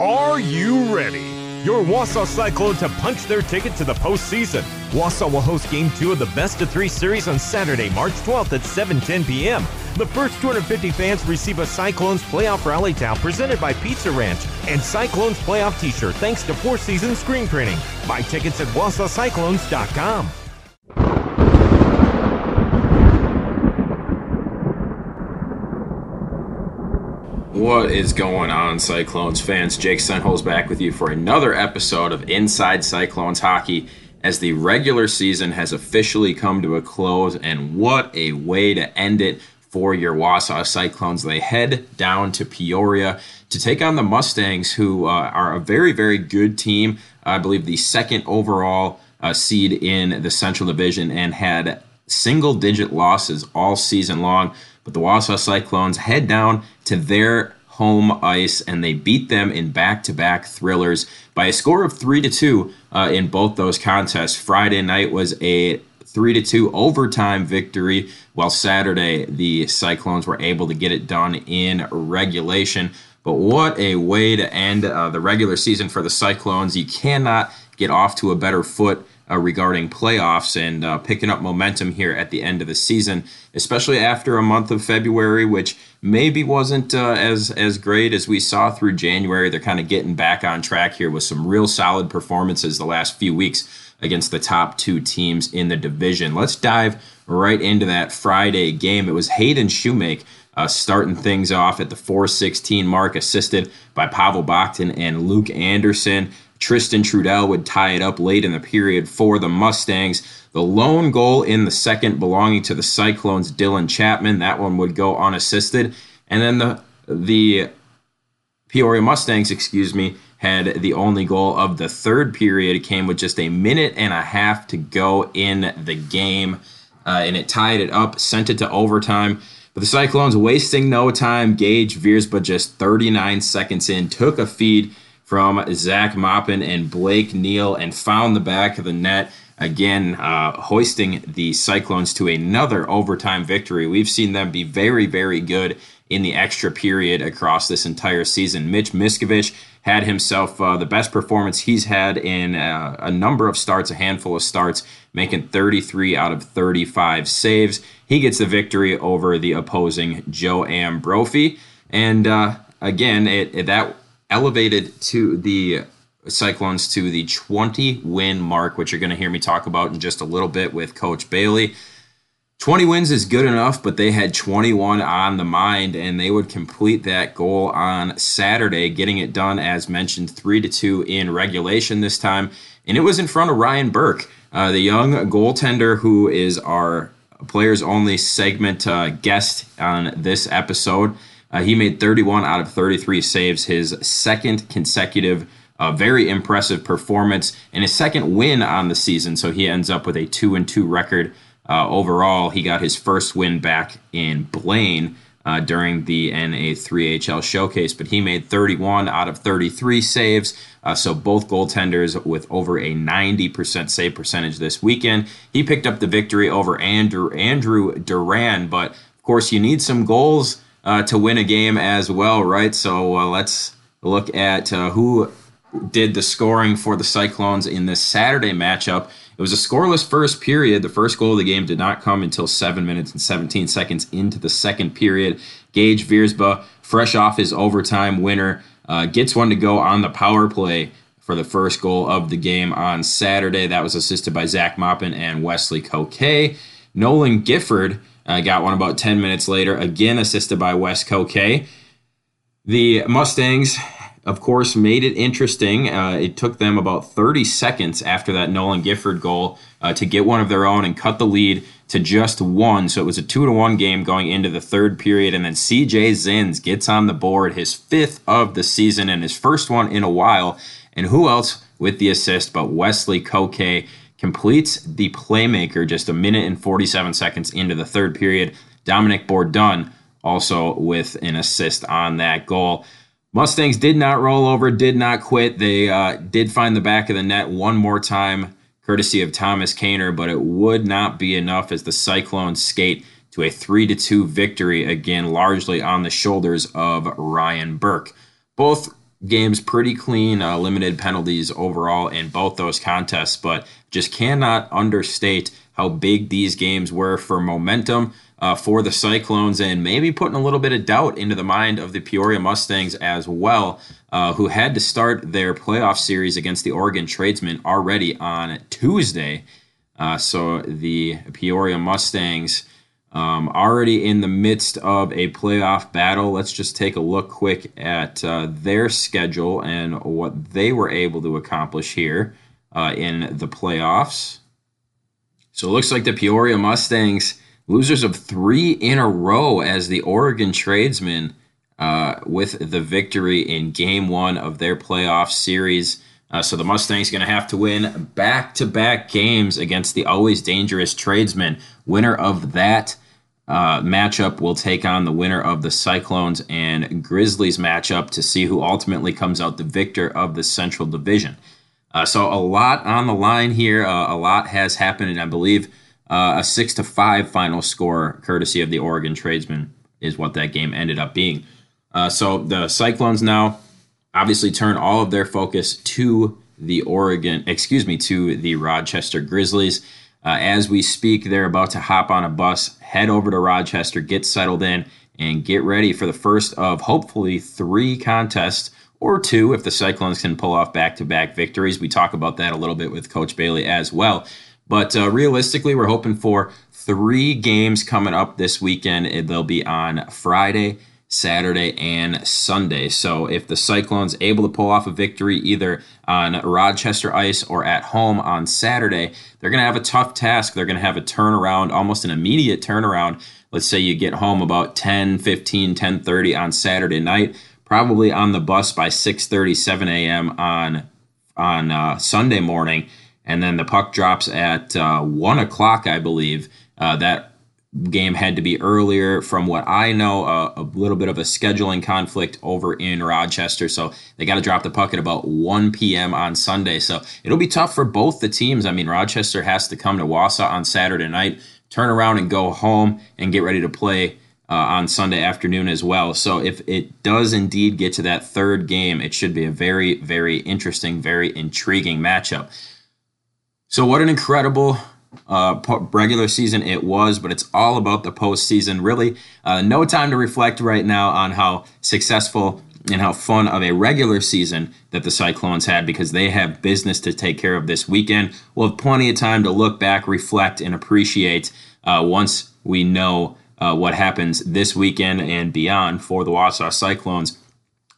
Are you ready? Your Wausau Cyclones to punch their ticket to the postseason. Wausau will host Game 2 of the Best of 3 series on Saturday, March 12th at 7:10 p.m. The first 250 fans receive a Cyclones Playoff Rally Towel presented by Pizza Ranch and Cyclones Playoff T-shirt thanks to Four Seasons Screen Printing. Buy tickets at WausauCyclones.com. What is going on, Cyclones fans? Jake Senholz back with you for another episode of Inside Cyclones Hockey as the regular season has officially come to a close. And what a way to end it for your Wausau Cyclones. They head down to Peoria to take on the Mustangs, who uh, are a very, very good team. I believe the second overall uh, seed in the Central Division and had single digit losses all season long. But the Wausau Cyclones head down to their home ice and they beat them in back-to-back thrillers by a score of three to two uh, in both those contests. Friday night was a three to two overtime victory, while Saturday the Cyclones were able to get it done in regulation. But what a way to end uh, the regular season for the Cyclones! You cannot get off to a better foot uh, regarding playoffs and uh, picking up momentum here at the end of the season, especially after a month of February, which maybe wasn't uh, as as great as we saw through January. They're kind of getting back on track here with some real solid performances the last few weeks against the top two teams in the division. Let's dive right into that Friday game. It was Hayden Shoemake. Uh, starting things off at the 416 mark, assisted by Pavel Bakhtin and Luke Anderson. Tristan Trudell would tie it up late in the period for the Mustangs. The lone goal in the second belonging to the Cyclones, Dylan Chapman. That one would go unassisted. And then the the Peoria Mustangs, excuse me, had the only goal of the third period. It came with just a minute and a half to go in the game, uh, and it tied it up, sent it to overtime. But the Cyclones wasting no time. Gage Viersba just 39 seconds in took a feed from Zach Moppin and Blake Neal and found the back of the net. Again, uh, hoisting the Cyclones to another overtime victory. We've seen them be very, very good in the extra period across this entire season. Mitch Miskovich had himself uh, the best performance he's had in uh, a number of starts, a handful of starts, making 33 out of 35 saves. He gets the victory over the opposing Joe Ambrofi. And uh, again, it, it, that elevated to the Cyclones to the 20 win mark, which you're going to hear me talk about in just a little bit with Coach Bailey. 20 wins is good enough, but they had 21 on the mind, and they would complete that goal on Saturday, getting it done as mentioned, three to two in regulation this time, and it was in front of Ryan Burke, uh, the young goaltender who is our players only segment uh, guest on this episode. Uh, he made 31 out of 33 saves, his second consecutive, uh, very impressive performance, and his second win on the season. So he ends up with a two and two record uh, overall. He got his first win back in Blaine. Uh, during the NA3HL showcase, but he made 31 out of 33 saves. Uh, so both goaltenders with over a 90% save percentage this weekend. He picked up the victory over Andrew Andrew Duran, but of course you need some goals uh, to win a game as well, right? So uh, let's look at uh, who did the scoring for the Cyclones in this Saturday matchup. It was a scoreless first period. The first goal of the game did not come until 7 minutes and 17 seconds into the second period. Gage Viersba, fresh off his overtime winner, uh, gets one to go on the power play for the first goal of the game on Saturday. That was assisted by Zach Moppin and Wesley Coquet. Nolan Gifford uh, got one about 10 minutes later, again assisted by Wes Coquet. The Mustangs, of course, made it interesting. Uh, it took them about 30 seconds after that Nolan Gifford goal uh, to get one of their own and cut the lead to just one. So it was a two to one game going into the third period. And then CJ Zins gets on the board, his fifth of the season and his first one in a while. And who else with the assist but Wesley Coquet? Completes the playmaker just a minute and 47 seconds into the third period. Dominic Bourdon also with an assist on that goal. Mustangs did not roll over, did not quit. They uh, did find the back of the net one more time, courtesy of Thomas Kaner, but it would not be enough as the Cyclones skate to a 3 to 2 victory, again, largely on the shoulders of Ryan Burke. Both games pretty clean, uh, limited penalties overall in both those contests, but just cannot understate how big these games were for momentum uh, for the Cyclones and maybe putting a little bit of doubt into the mind of the Peoria Mustangs as well, uh, who had to start their playoff series against the Oregon Tradesmen already on Tuesday. Uh, so the Peoria Mustangs um, already in the midst of a playoff battle. Let's just take a look quick at uh, their schedule and what they were able to accomplish here uh, in the playoffs. So it looks like the Peoria Mustangs, losers of three in a row as the Oregon Tradesmen uh, with the victory in game one of their playoff series. Uh, so the Mustangs going to have to win back to back games against the always dangerous tradesmen. Winner of that uh, matchup will take on the winner of the Cyclones and Grizzlies matchup to see who ultimately comes out the victor of the Central Division. Uh, so a lot on the line here. Uh, a lot has happened, and I believe uh, a six to five final score, courtesy of the Oregon Tradesmen, is what that game ended up being. Uh, so the Cyclones now obviously turn all of their focus to the Oregon, excuse me, to the Rochester Grizzlies. Uh, as we speak, they're about to hop on a bus, head over to Rochester, get settled in, and get ready for the first of hopefully three contests or two if the Cyclones can pull off back to back victories. We talk about that a little bit with Coach Bailey as well. But uh, realistically, we're hoping for three games coming up this weekend. They'll be on Friday, Saturday, and Sunday. So if the Cyclones able to pull off a victory either on Rochester ice or at home on Saturday, they're going to have a tough task. They're going to have a turnaround, almost an immediate turnaround. Let's say you get home about 10, 15, 10 30 on Saturday night, probably on the bus by 6 30, 7 a.m. on on uh, Sunday morning, and then the puck drops at uh, one o'clock, I believe. Uh, that game had to be earlier. From what I know, a little bit of a scheduling conflict over in Rochester. So they got to drop the puck at about 1 p.m. on Sunday. So it'll be tough for both the teams. I mean, Rochester has to come to Wausau on Saturday night, turn around and go home and get ready to play. Uh, on Sunday afternoon as well. So, if it does indeed get to that third game, it should be a very, very interesting, very intriguing matchup. So, what an incredible uh, regular season it was, but it's all about the postseason. Really, uh, no time to reflect right now on how successful and how fun of a regular season that the Cyclones had because they have business to take care of this weekend. We'll have plenty of time to look back, reflect, and appreciate uh, once we know uh, what happens this weekend and beyond for the Wausau Cyclones.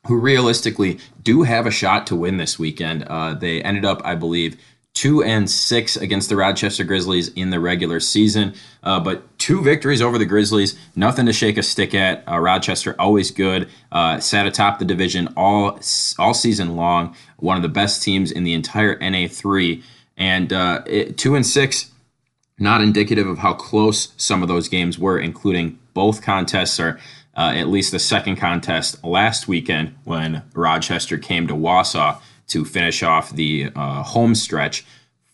Who realistically do have a shot to win this weekend. Uh, they ended up, I believe, two and six against the Rochester Grizzlies in the regular season. Uh, but two victories over the Grizzlies, nothing to shake a stick at. Uh, Rochester always good, uh, sat atop the division all all season long. One of the best teams in the entire NA3, and uh, it, two and six, not indicative of how close some of those games were, including both contests or Uh, at least the second contest last weekend when Rochester came to Wausau to finish off the uh, home stretch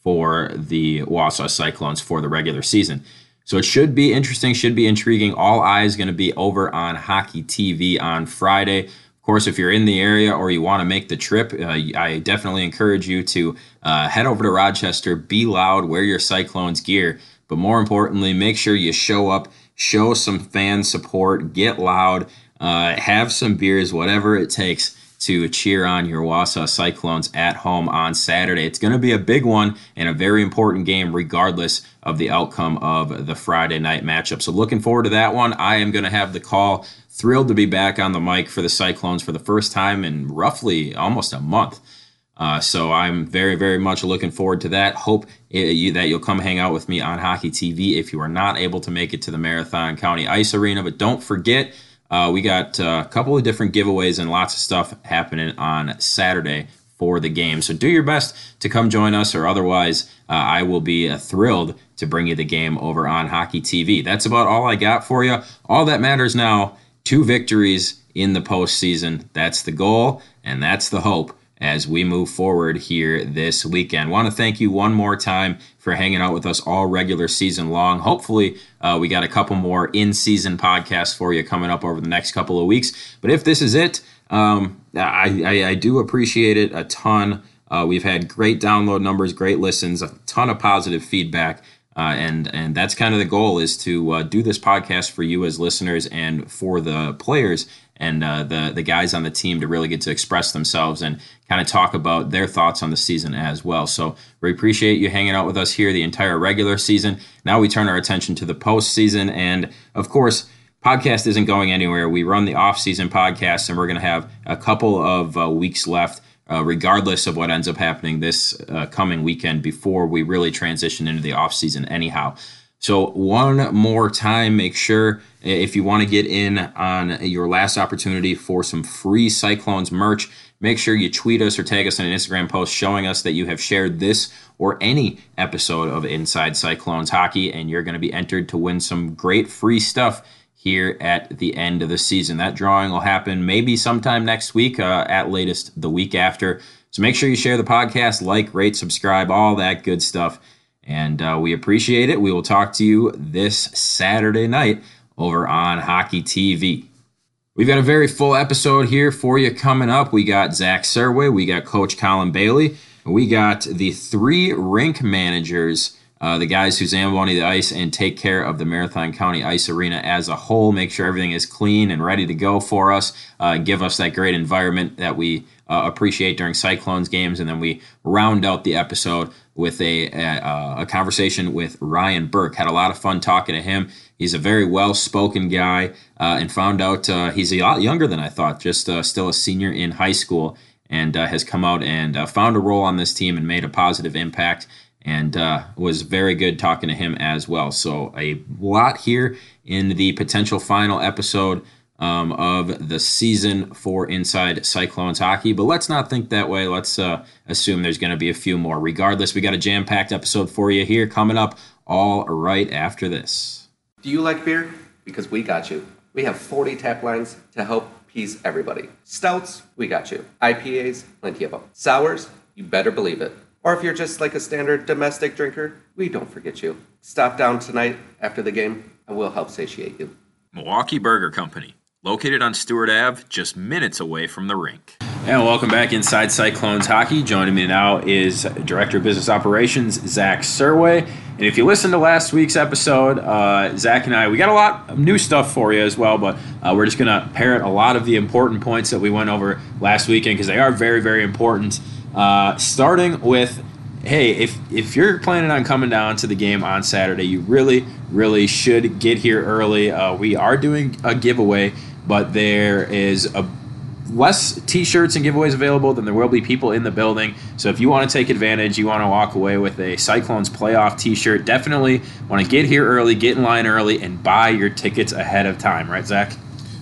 for the Wausau Cyclones for the regular season. So it should be interesting, should be intriguing. All eyes going to be over on Hockey TV on Friday. Course, if you're in the area or you want to make the trip, uh, I definitely encourage you to uh, head over to Rochester, be loud, wear your Cyclones gear, but more importantly, make sure you show up, show some fan support, get loud, uh, have some beers, whatever it takes to cheer on your Wausau Cyclones at home on Saturday. It's going to be a big one and a very important game, regardless of the outcome of the Friday night matchup. So, looking forward to that one. I am going to have the call. Thrilled to be back on the mic for the Cyclones for the first time in roughly almost a month. Uh, so I'm very, very much looking forward to that. Hope it, uh, you, that you'll come hang out with me on Hockey TV if you are not able to make it to the Marathon County Ice Arena. But don't forget, uh, we got uh, a couple of different giveaways and lots of stuff happening on Saturday for the game. So do your best to come join us, or otherwise, uh, I will be thrilled to bring you the game over on Hockey TV. That's about all I got for you. All that matters now two victories in the postseason. That's the goal, and that's the hope as we move forward here this weekend. Want to thank you one more time for hanging out with us all regular season long. Hopefully, uh, we got a couple more in season podcasts for you coming up over the next couple of weeks. But if this is it, um, I, I, I do appreciate it a ton. Uh, we've had great download numbers, great listens, a ton of positive feedback. Uh, and and that's kind of the goal is to uh, do this podcast for you as listeners and for the players and uh, the the guys on the team to really get to express themselves and kind of talk about their thoughts on the season as well. So we appreciate you hanging out with us here the entire regular season. Now we turn our attention to the postseason, and of course. Podcast isn't going anywhere. We run the off-season podcast, and we're going to have a couple of uh, weeks left uh, regardless of what ends up happening this uh, coming weekend before we really transition into the off season anyhow. So one more time make sure if you want to get in on your last opportunity for some free cyclones merch make sure you tweet us or tag us in an instagram post showing us that you have shared this or any episode of inside cyclones hockey and you're going to be entered to win some great free stuff here at the end of the season. That drawing will happen maybe sometime next week, uh, at latest the week after. So make sure you share the podcast, like, rate, subscribe, all that good stuff. And uh, we appreciate it. We will talk to you this Saturday night over on Hockey TV. We've got a very full episode here for you coming up. We got Zach Serway, we got Coach Colin Bailey, we got the three rink managers uh, the guys who zamboni the ice and take care of the Marathon County Ice Arena as a whole, make sure everything is clean and ready to go for us, uh, give us that great environment that we uh, appreciate during Cyclones games, and then we round out the episode with a, a, a conversation with Ryan Burke. Had a lot of fun talking to him. He's a very well-spoken guy, uh, and found out uh, he's a lot younger than I thought. Just uh, still a senior in high school, and has come out and found a role on this team and made a positive impact and uh, was very good talking to him as well. So, a lot here in the potential final episode um, of the season for Inside Cyclones hockey. But let's not think that way. Let's uh, assume there's going to be a few more. Regardless, we got a jam packed episode for you here coming up all right after this. Do you like beer? Because we got you. We have 40 tap lines to help peace everybody. Stouts, we got you. IPAs, plenty of them. Sours, you better believe it. Or if you're just like a standard domestic drinker, we don't forget you. Stop down tonight after the game and we'll help satiate you. Milwaukee Burger Company, located on Stewart Ave, just minutes away from the rink. And welcome back inside Cyclones Hockey. Joining me now is Director of Business Operations, Zach Serway. And if you listened to last week's episode, uh, Zach and I, we got a lot of new stuff for you as well, but uh, we're just going to parrot a lot of the important points that we went over last weekend because they are very, very important. Uh, starting with, hey, if if you're planning on coming down to the game on Saturday, you really, really should get here early. Uh, we are doing a giveaway, but there is a less t-shirts and giveaways available than there will be people in the building. So if you want to take advantage, you want to walk away with a Cyclones playoff t-shirt, definitely want to get here early, get in line early, and buy your tickets ahead of time, right, Zach?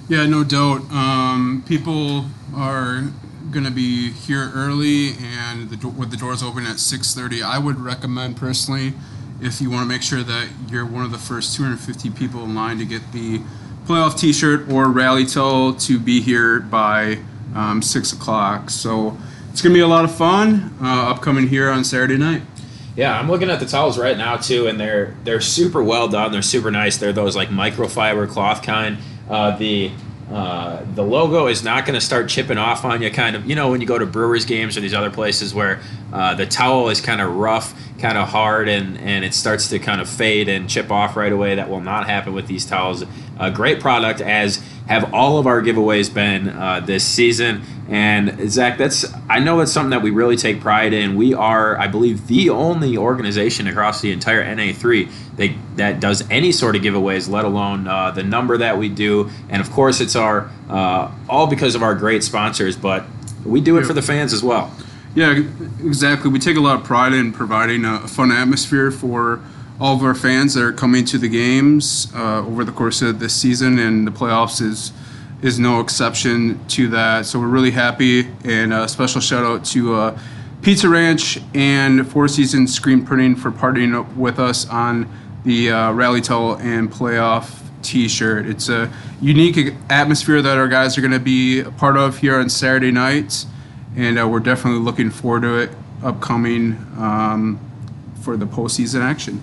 Yeah, no doubt. Um, people are going to be here early and the, with the doors open at 6.30 i would recommend personally if you want to make sure that you're one of the first 250 people in line to get the playoff t-shirt or rally towel to be here by um, 6 o'clock so it's going to be a lot of fun uh, upcoming here on saturday night yeah, I'm looking at the towels right now too, and they're they're super well done. They're super nice. They're those like microfiber cloth kind. Uh, the uh, the logo is not going to start chipping off on you, kind of, you know, when you go to Brewers games or these other places where uh, the towel is kind of rough, kind of hard, and, and it starts to kind of fade and chip off right away. That will not happen with these towels. A great product, as have all of our giveaways been uh, this season. And Zach, that's I know it's something that we really take pride in. We are, I believe, the only organization across the entire NA3 that, that does any sort of giveaways, let alone uh, the number that we do. And of course, it's our uh, all because of our great sponsors, but we do it for the fans as well. Yeah, exactly. We take a lot of pride in providing a fun atmosphere for all of our fans that are coming to the games uh, over the course of this season, and the playoffs is is no exception to that. So we're really happy, and a special shout out to uh, Pizza Ranch and Four Seasons Screen Printing for partnering up with us on the uh, Rally Towel and Playoff T-shirt. It's a unique atmosphere that our guys are going to be a part of here on Saturday nights, and uh, we're definitely looking forward to it upcoming um, for the postseason action.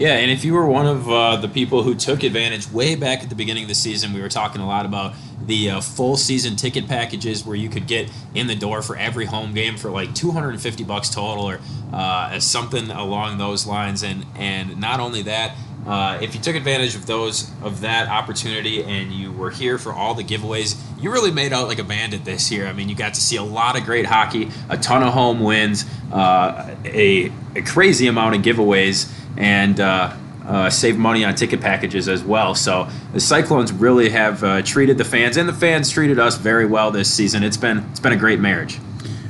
Yeah, and if you were one of uh, the people who took advantage way back at the beginning of the season, we were talking a lot about the uh, full season ticket packages where you could get in the door for every home game for like 250 bucks total or uh, something along those lines. And and not only that, uh, if you took advantage of those of that opportunity and you were here for all the giveaways, you really made out like a bandit this year. I mean, you got to see a lot of great hockey, a ton of home wins, uh, a, a, crazy amount of giveaways, and uh, uh, save money on ticket packages as well. So the Cyclones really have uh, treated the fans, and the fans treated us very well this season. It's been it's been a great marriage.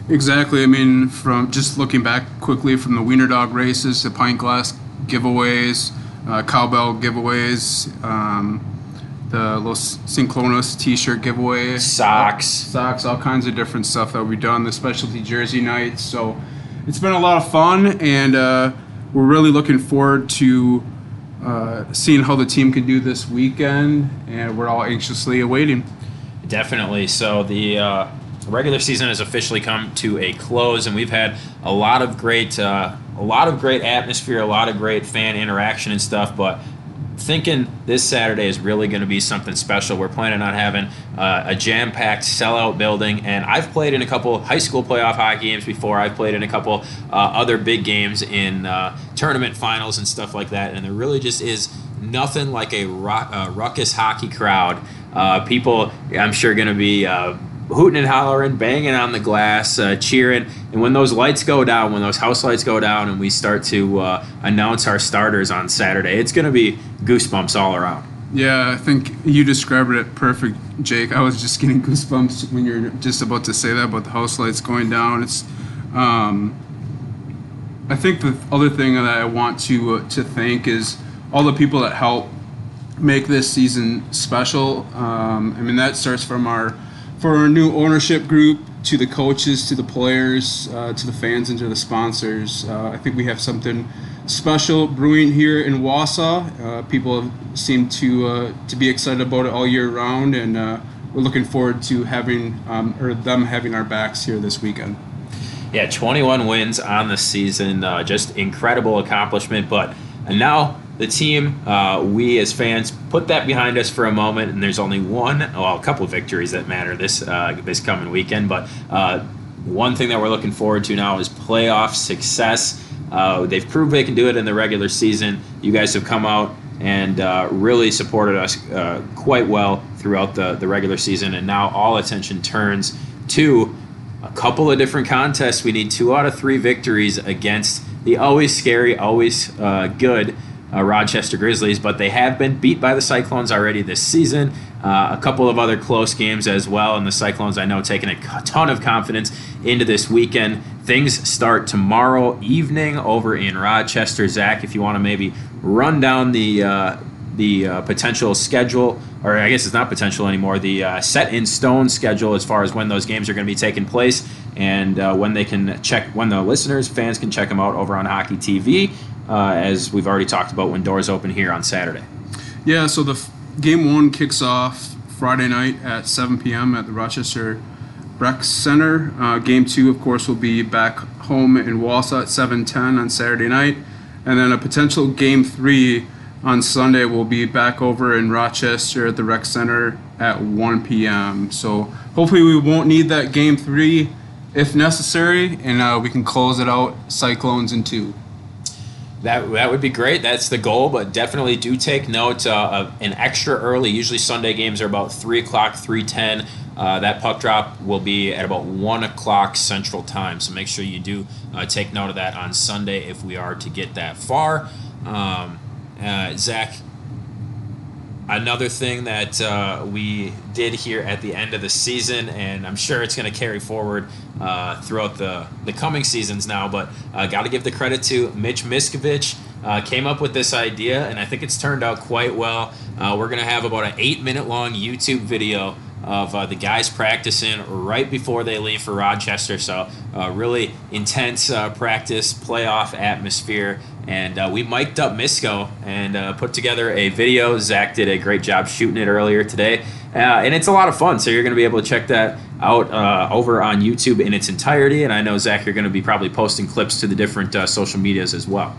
Exactly. I mean, from just looking back quickly from the Wiener Dog races to pint glass giveaways uh, cowbell giveaways, um, the Los Ciclones T-shirt giveaway, socks, socks, all kinds of different stuff that we've done. The specialty jersey nights. So it's been a lot of fun, and uh, we're really looking forward to uh, seeing how the team can do this weekend, and we're all anxiously awaiting. Definitely. So the uh, regular season has officially come to a close, and we've had a lot of great, uh, a lot of great atmosphere, a lot of great fan interaction and stuff. But thinking this Saturday is really going to be something special. We're planning on having uh, a jam-packed sellout building, and I've played in a couple high school playoff hockey games before. I've played in a couple uh, other big games in uh, tournament finals and stuff like that, and there really just is nothing like a ruckus hockey crowd. Uh, people, I'm sure, going to be uh, hooting and hollering, banging on the glass, uh, cheering. And when those lights go down, when those house lights go down, and we start to uh, announce our starters on Saturday, it's going to be goosebumps all around. Yeah, I think you described it perfect, Jake. I was just getting goosebumps when you're just about to say that about the house lights going down. It's, um, I think the other thing that I want to uh, to thank is all the people that help make this season special. Um, I mean, that starts from our for our new ownership group, to the coaches, to the players, uh, to the fans, and to the sponsors. Uh, I think we have something special brewing here in Wausau. Uh, people seem to uh, to be excited about it all year round, and uh, we're looking forward to having um, or them having our backs here this weekend. Yeah, 21 wins on the season, uh, just incredible accomplishment. But and now the team, uh, we as fans, put that behind us for a moment, and there's only one, well, a couple victories that matter this uh, this coming weekend. But uh, one thing that we're looking forward to now is playoff success. Uh, they've proved they can do it in the regular season. You guys have come out and uh, really supported us uh, quite well throughout the, the regular season, and now all attention turns to a couple of different contests. We need two out of three victories against the always scary, always good uh, Rochester Grizzlies, but they have been beat by the Cyclones already this season. Uh, a couple of other close games as well, and the Cyclones, I know, taking a ton of confidence into this weekend. Things start tomorrow evening over in Rochester. Zach, if you want to maybe run down the uh, the uh, potential schedule, or I guess it's not potential anymore, the uh, set in stone schedule as far as when those games are going to be taking place and uh, when they can check, when the listeners, fans can check them out over on Hockey TV uh, as we've already talked about when doors open here on Saturday. Yeah, so the f- game one kicks off Friday night at 7 p.m. at the Rochester Rec Center. Uh, game two, of course, will be back home in Wausau at 7:10 on Saturday night, and then a potential game three on Sunday will be back over in Rochester at the Rec Center at 1 p.m. So hopefully we won't need that game three if necessary, and uh, we can close it out Cyclones in two. That, that would be great. That's the goal, but definitely do take note uh, of an extra early. Usually Sunday games are about three o'clock, three ten. Uh, that puck drop will be at about one o'clock Central Time. So make sure you do uh, take note of that on Sunday if we are to get that far. Um, uh, Zach, another thing that uh, we did here at the end of the season, and I'm sure it's going to carry forward uh, throughout the, the coming seasons now, but uh, got to give the credit to Mitch Miskovich. Uh, came up with this idea, and I think it's turned out quite well. Uh, we're going to have about an eight minute long YouTube video of uh, the guys practicing right before they leave for Rochester. So, really intense practice, playoff atmosphere. And uh, we mic'd up Misco and uh, put together a video. Zach did a great job shooting it earlier today. Uh, and it's a lot of fun. So, you're going to be able to check that out over on YouTube in its entirety. And I know, Zach, you're going to be probably posting clips to the different social medias as well.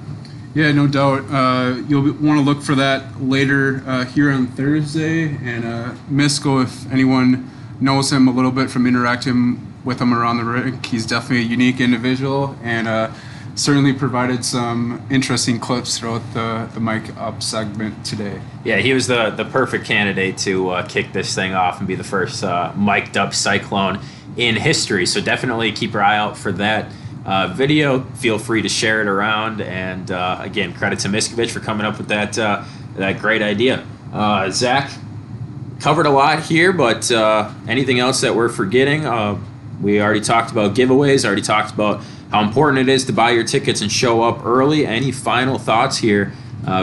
Yeah, no doubt. Uh, you'll want to look for that later uh, here on Thursday. And uh, Misko, if anyone knows him a little bit from interacting with him around the rink, he's definitely a unique individual and uh, certainly provided some interesting clips throughout the, the mic up segment today. Yeah, he was the, the perfect candidate to uh, kick this thing off and be the first uh, mic'd up Cyclone in history. So definitely keep your eye out for that uh, video. Feel free to share it around. And uh, again, credit to Miskovich for coming up with that uh, that great idea. Uh, Zach covered a lot here, but uh, anything else that we're forgetting? We already talked about giveaways. Already talked about how important it is to buy your tickets and show up early. Any final thoughts here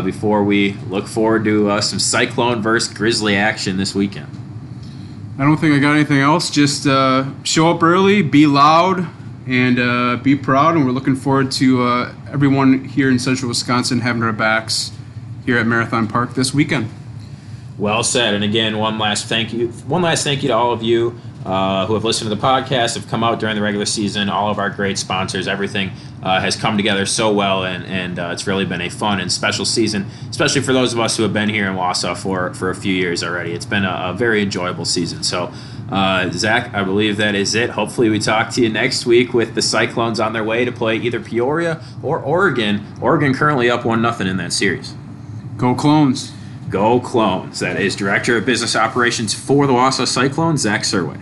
before we look forward to some Cyclone versus Grizzly action this weekend? I don't think I got anything else. Just show up early, be loud, and uh, be proud. And we're looking forward to uh, everyone here in central Wisconsin having our backs here at Marathon Park this weekend. Well said. And again, one last thank you. One last thank you to all of you uh, who have listened to the podcast, have come out during the regular season. All of our great sponsors, everything uh, has come together so well, and and uh, it's really been a fun and special season, especially for those of us who have been here in Wausau for for a few years already. It's been a, a very enjoyable season. So. Uh, Zach, I believe that is it. Hopefully, we talk to you next week with the Cyclones on their way to play either Peoria or Oregon. Oregon currently up one nothing in that series. Go Clones! Go Clones! That is Director of Business Operations for the Wausau Cyclones, Zach Surway.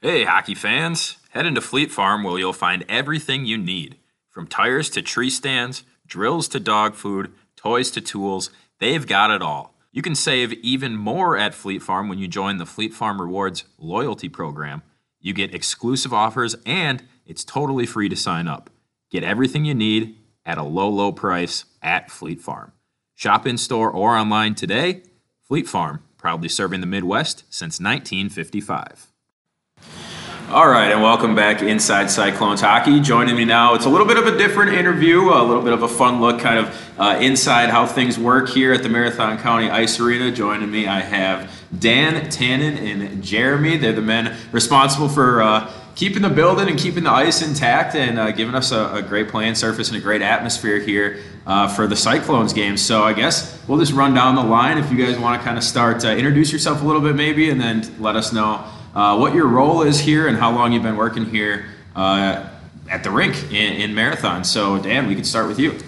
Hey, hockey fans! Head into Fleet Farm where you'll find everything you need, from tires to tree stands, drills to dog food, toys to tools. They've got it all. You can save even more at Fleet Farm when you join the Fleet Farm Rewards loyalty program. You get exclusive offers and it's totally free to sign up. Get everything you need at a low, low price at Fleet Farm. Shop in store or online today. Fleet Farm, proudly serving the Midwest since 1955. All right, and welcome back inside Cyclones Hockey. Joining me now, it's a little bit of a different interview, a little bit of a fun look, kind of uh, inside how things work here at the Marathon County Ice Arena. Joining me, I have Dan Tannen and Jeremy. They're the men responsible for uh, keeping the building and keeping the ice intact and uh, giving us a, a, great playing surface and a great atmosphere here uh, for the Cyclones game. So I guess we'll just run down the line if you guys want to kind of start, uh, introduce yourself a little bit maybe, and then let us know uh, what your role is here and how long you've been working here uh, at the rink in, in, Marathon. So, Dan, we can start with you.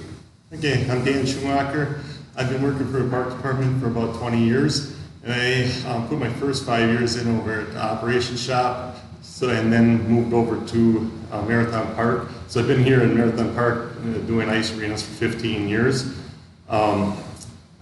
Okay, I'm Dan Schumacher. I've been working for the park department for about 20 years, and I um, put my first five years in over at the operations shop, so and then moved over to uh, Marathon Park. So I've been here in Marathon Park uh, doing ice arenas for 15 years. Um,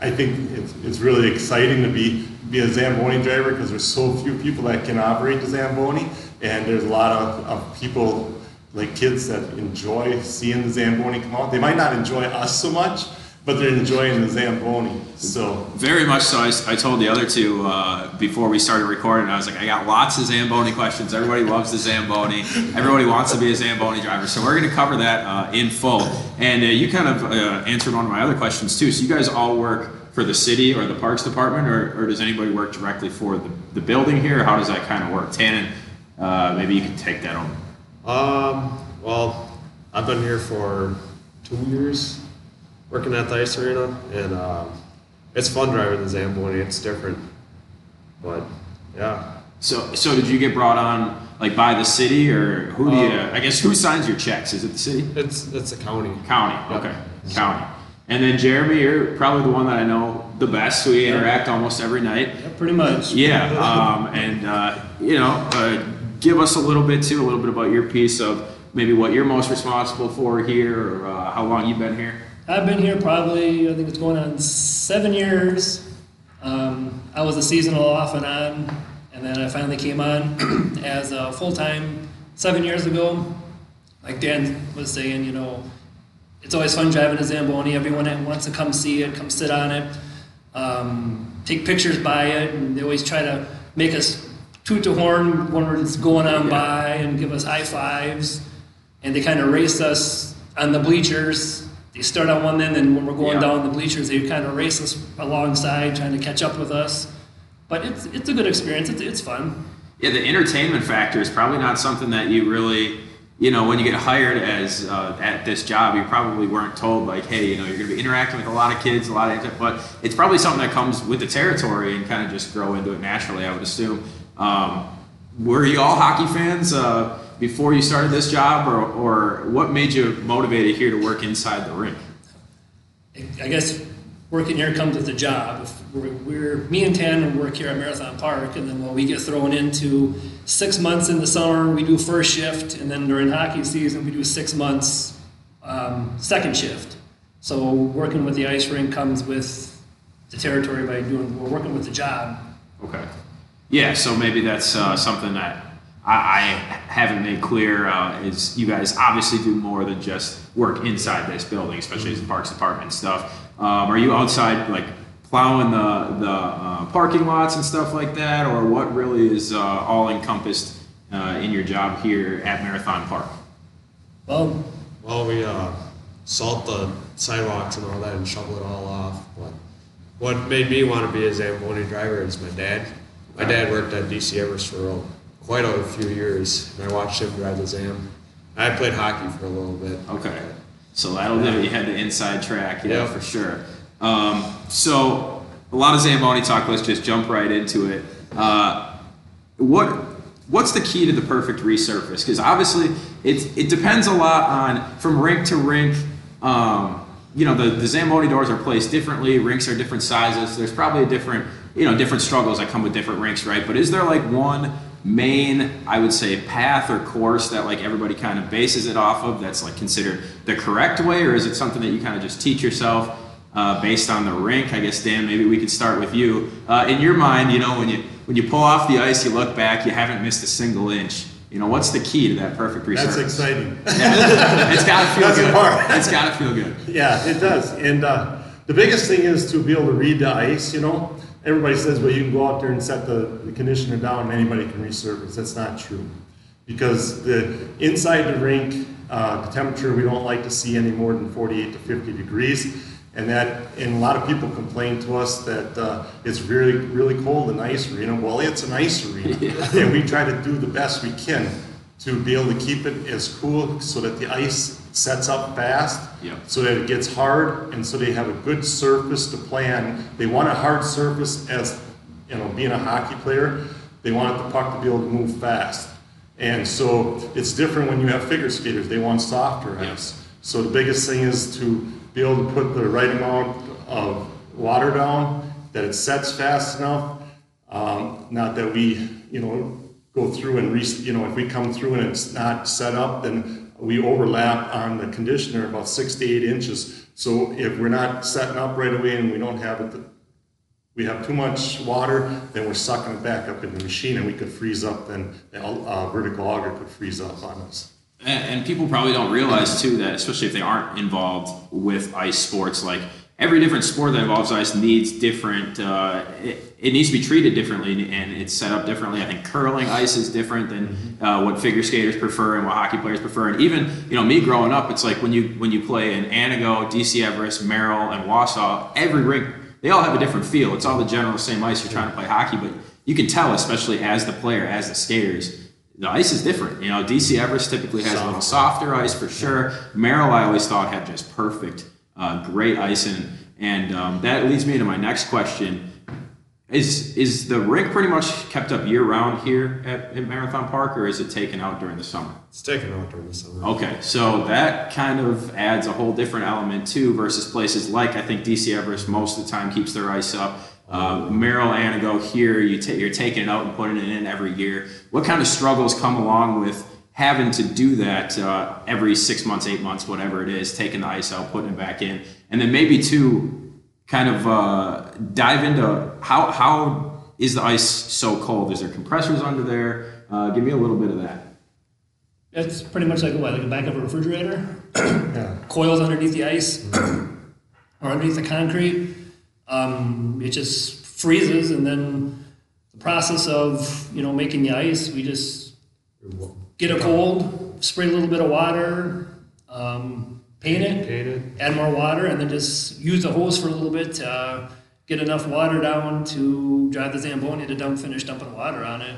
I think it's, it's really exciting to be be a Zamboni driver because there's so few people that can operate the Zamboni, and there's a lot of, of people like kids that enjoy seeing the Zamboni come out. They might not enjoy us so much, but they're enjoying the Zamboni. So very much so. I, I told the other two uh, before we started recording. I was like, I got lots of Zamboni questions. Everybody loves the Zamboni. Everybody wants to be a Zamboni driver. So we're going to cover that uh, in full. And uh, you kind of uh, answered one of my other questions too. So you guys all work for the city or the parks department, or, or does anybody work directly for the, the building here? How does that kind of work? Tannen, uh, maybe you can take that on. Um, well, I've been here for two years working at the ice arena, and um, it's fun driving the Zamboni. It's different, but yeah. So, so did you get brought on like by the city, or who do you? Um, I guess who signs your checks? Is it the city? It's it's a county. County. Okay, county. And then Jeremy, you're probably the one that I know the best. We interact almost every night. Yeah, pretty much. Yeah, um, and uh, you know, uh, give us a little bit too, a little bit about your piece of maybe what you're most responsible for here, or uh, how long you've been here. I've been here probably, I think it's going on seven years. Um, I was a seasonal off and on, and then I finally came on as a full time seven years ago. Like Dan was saying, you know it's always fun driving a Zamboni. Everyone wants to come see it, come sit on it, um, take pictures by it, and they always try to make us toot the horn when we're going on by and give us high fives. And they kind of race us on the bleachers. They start on one end, and when we're going yeah. down the bleachers, they kind of race us alongside, trying to catch up with us. But it's it's a good experience. It's, it's fun. Yeah, the entertainment factor is probably not something that you really you know, when you get hired as uh, at this job, you probably weren't told like, hey, you know, you're going to be interacting with a lot of kids, a lot of, but it's probably something that comes with the territory and kind of just grow into it naturally. I would assume. Um, were you all hockey fans uh, before you started this job, or, or what made you motivated here to work inside the rink? I guess working here comes with the job. We're, we're me and Tan work here at Marathon Park, and then when we get thrown into six months in the summer, we do first shift, and then during hockey season, we do six months um, second shift. So working with the ice rink comes with the territory by doing we're working with the job. Okay. Yeah, so maybe that's uh, something that I, I haven't made clear. Uh, is you guys obviously do more than just work inside this building, especially as the parks department stuff. Um, are you outside like plowing the the uh, parking lots and stuff like that, or what really is uh, all encompassed uh, in your job here at Marathon Park? Well, Well, we uh, salt the sidewalks and all that and shovel it all off. But what made me want to be a Zamboni driver is my dad. My dad worked at DC Everest for quite a few years, and I watched him drive the Zam. I played hockey for a little bit. Okay. So that'll do. You had the inside track, yeah, Yep. for sure. Um, so a lot of Zamboni talk. Let's just jump right into it. Uh, what what's the key to the perfect resurface? Because obviously it it depends a lot on from rink to rink. Um, you know the, the Zamboni doors are placed differently. Rinks are different sizes. There's probably a different you know different struggles that come with different rinks, right? But is there like one main I would say path or course that like everybody kind of bases it off of that's like considered the correct way, or is it something that you kind of just teach yourself? uh, based on the rink. I guess Dan, maybe we could start with you. Uh, in your mind, you know, when you when you pull off the ice, you look back, you haven't missed a single inch. You know, what's the key to that perfect resurface? That's exciting. it's got to feel That's the good. part. It's got to feel good. Yeah, it does. And uh, the biggest thing is to be able to read the ice, you know. Everybody says, well, you can go out there and set the, the conditioner down and anybody can resurface. That's not true. Because the inside the rink, uh, the temperature we don't like to see any more than 48 to 50 degrees. And that, and a lot of people complain to us that uh, it's really, really cold in the ice arena. Well, it's an ice arena. And we try to do the best we can to be able to keep it as cool so that the ice sets up fast Yep. so that it gets hard and so they have a good surface to play on. They want a hard surface as, you know, being a hockey player, they want the puck to be able to move fast. And so it's different when you have figure skaters, they want softer ice. So the biggest thing is to be able to put the right amount of water down, that it sets fast enough. Um, not that we, you know, go through and re, you know, if we come through and it's not set up, then we overlap on the conditioner about six to eight inches. So if we're not setting up right away and we don't have it, we have too much water, then we're sucking it back up in the machine and we could freeze up, then the uh, vertical auger could freeze up on us. And, and people probably don't realize too that, especially if they aren't involved with ice sports, like every different sport that involves ice needs different. Uh, it, it needs to be treated differently and it's set up differently. I think curling ice is different than uh, what figure skaters prefer and what hockey players prefer. And even you know me growing up, it's like when you when you play in Antigo, DC Everest, Merrill, and Wausau, every rink they all have a different feel. It's all the general same ice. You're trying to play hockey, but you can tell, especially as the player, as the skaters, the ice is different. You know, DC Everest typically has a little softer ice for sure. Merrill, I always thought had just perfect, uh, great ice, and and um, that leads me to my next question: Is is the rink pretty much kept up year round here at, at Marathon Park, or is it taken out during the summer? It's taken out during the summer. Okay, so that kind of adds a whole different element too versus places like I think DC Everest most of the time keeps their ice up. Uh, Merrill, Antigo here, you ta- you're taking it out and putting it in every year. What kind of struggles come along with having to do that uh, every six months, eight months, whatever it is, taking the ice out, putting it back in, and then maybe to kind of uh, dive into how how is the ice so cold? Is there compressors under there? Uh, give me a little bit of that. It's pretty much like what, like the back of a refrigerator. Yeah. Coils underneath the ice or underneath the concrete. Um, it just freezes, and then the process of you know making the ice, we just get a cold, spray a little bit of water, um, paint it, Paint it. add more water, and then just use the hose for a little bit to uh, get enough water down to drive the Zamboni to dump, finish dumping water on it.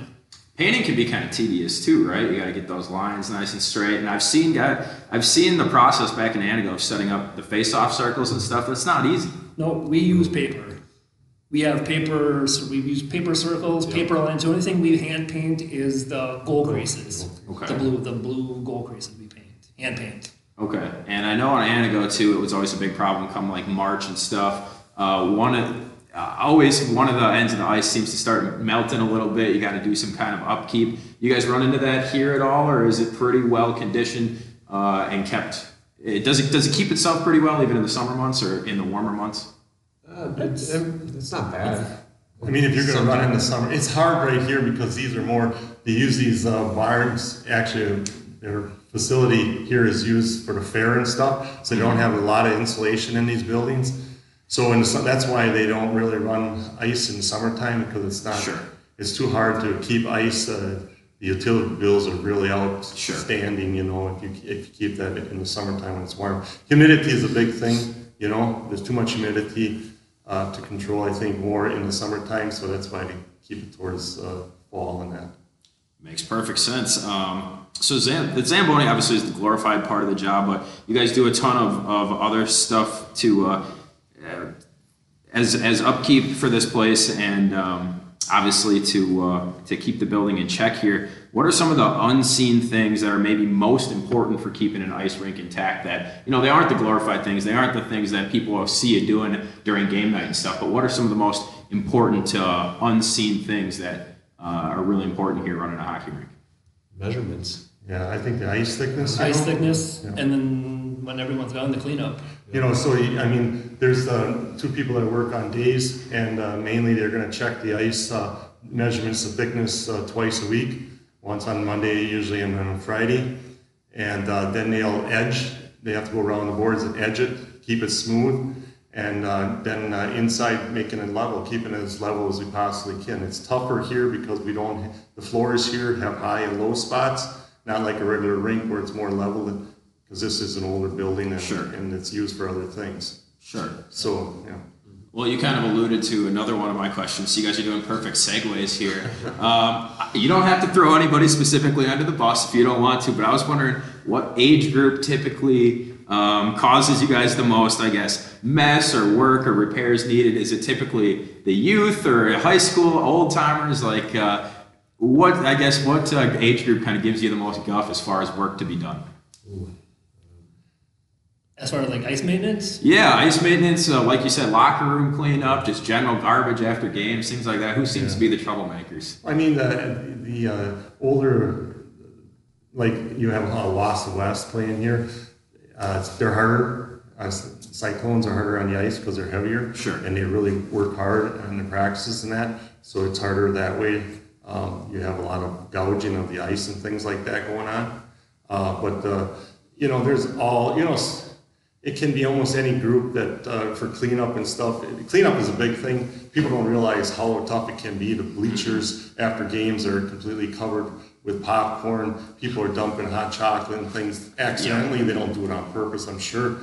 Painting can be kind of tedious too, right? You got to get those lines nice and straight. And I've seen guy, I've seen the process back in Antigo of setting up the face-off circles and stuff. That's not easy. No, we use paper. We have paper. so We use paper circles, paper lines. The only thing we hand paint is the goal creases. Okay. The blue, the blue goal creases we paint, hand paint. Okay, and I know on Antigo too, it was always a big problem come like March and stuff. Uh, one of uh, always one of the ends of the ice seems to start melting a little bit. You got to do some kind of upkeep. You guys run into that here at all, or is it pretty well conditioned uh, and kept? It, does it does it keep itself pretty well even in the summer months or in the warmer months? Uh, it's, it's not bad. I mean, if you're going to run in the summer, it's hard right here because these are more. They use these uh, barns. Actually, their facility here is used for the fair and stuff, so they don't have a lot of insulation in these buildings. So in the, that's why they don't really run ice in the summertime because it's not. Sure. It's too hard to keep ice. Uh, the utility bills are really outstanding. You know, if you if you keep that in the summertime when it's warm. Humidity is a big thing. You know, there's too much humidity uh, to control. I think more in the summertime, so that's why they keep it towards uh, fall and that. Makes perfect sense. Um, so Zam- the Zamboni obviously is the glorified part of the job, but you guys do a ton of, of other stuff to uh, uh, as as upkeep for this place, and um, obviously to uh, to keep the building in check here. What are some of the unseen things that are maybe most important for keeping an ice rink intact? That you know they aren't the glorified things, they aren't the things that people see you doing during game night and stuff. But what are some of the most important uh, unseen things that uh, are really important here running a hockey rink? Measurements. Yeah, I think the ice thickness. Ice know? thickness, Yeah. and then when everyone's gone, the cleanup. You know, so I mean, there's uh, two people that work on days, and uh, mainly they're going to check the ice uh, measurements, of thickness uh, twice a week. Once on Monday, usually, and then on Friday, and uh, then they'll edge. They have to go around the boards and edge it, keep it smooth, and uh, then uh, inside making it level, keeping it as level as we possibly can. It's tougher here because we don't. The floors here have high and low spots, not like a regular rink where it's more level. Because this is an older building and, Sure. and it's used for other things. Sure. So, yeah. Well, you kind of alluded to another one of my questions. So You guys are doing perfect segues here. Um, you don't have to throw anybody specifically under the bus if you don't want to, but I was wondering what age group typically um, causes you guys the most, I guess, mess or work or repairs needed? Is it typically the youth or high school, old timers? Like, uh, what, I guess, what uh, age group kind of gives you the most guff as far as work to be done? As far as like ice maintenance, Yeah, ice maintenance, uh, like you said, locker room cleanup, just general garbage after games, things like that. Who seems to be the troublemakers? I mean, the, the uh, older, like you have uh, Wausau West playing here, uh, they're harder. Uh, cyclones are harder on the ice because they're heavier. Sure. And they really work hard on the practices and that, so it's harder that way. Um, you have a lot of gouging of the ice and things like that going on. Uh, but, uh, you know, there's all, you know, s- it can be almost any group that uh, for cleanup and stuff. Cleanup is a big thing. People don't realize how tough it can be. The bleachers after games are completely covered with popcorn. People are dumping hot chocolate and things accidentally. They don't do it on purpose, I'm sure.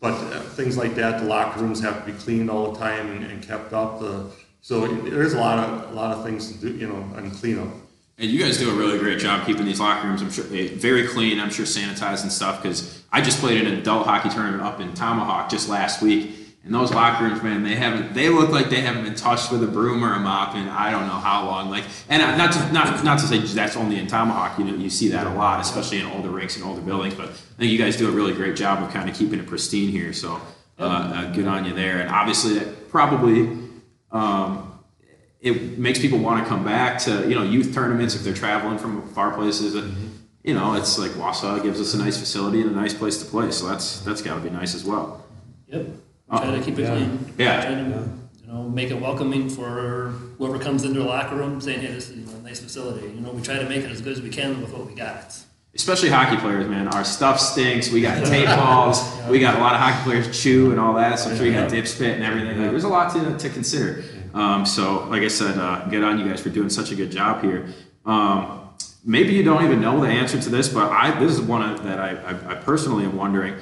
But uh, things like that, the locker rooms have to be cleaned all the time and, and kept up. The, so there's a lot of a lot of things to do, you know, on cleanup. And you guys do a really great job keeping these locker rooms. I'm sure eh, very clean. I'm sure sanitized and stuff. Because I just played in an adult hockey tournament up in Tomahawk just last week, and those locker rooms, man, they haven't. They look like they haven't been touched with a broom or a mop in I don't know how long. Like, and not to not not to say that's only in Tomahawk. You know, you see that a lot, especially in older rinks and older buildings. But I think you guys do a really great job of kind of keeping it pristine here. So uh, uh, good on you there. And obviously, that probably. Um, it makes people want to come back to you know youth tournaments if they're traveling from far places. And, mm-hmm. You know, it's like Wausau gives us a nice facility and a nice place to play, so that's that's got to be nice as well. Yep. Try to keep it Yeah. clean. Yeah. Try to, you know, make it welcoming for whoever comes into the locker room saying, hey, this is you know, a nice facility. You know, we try to make it as good as we can with what we got. Especially hockey players, man. Our stuff stinks. We got tape balls. We got a lot of hockey players chew and all that. So I'm sure you got dip spit and everything. Like, there's a lot to, to consider. Um, so, like I said, uh, good on you guys for doing such a good job here. Um, maybe you don't even know the answer to this, but I this is one that I, I, I personally am wondering.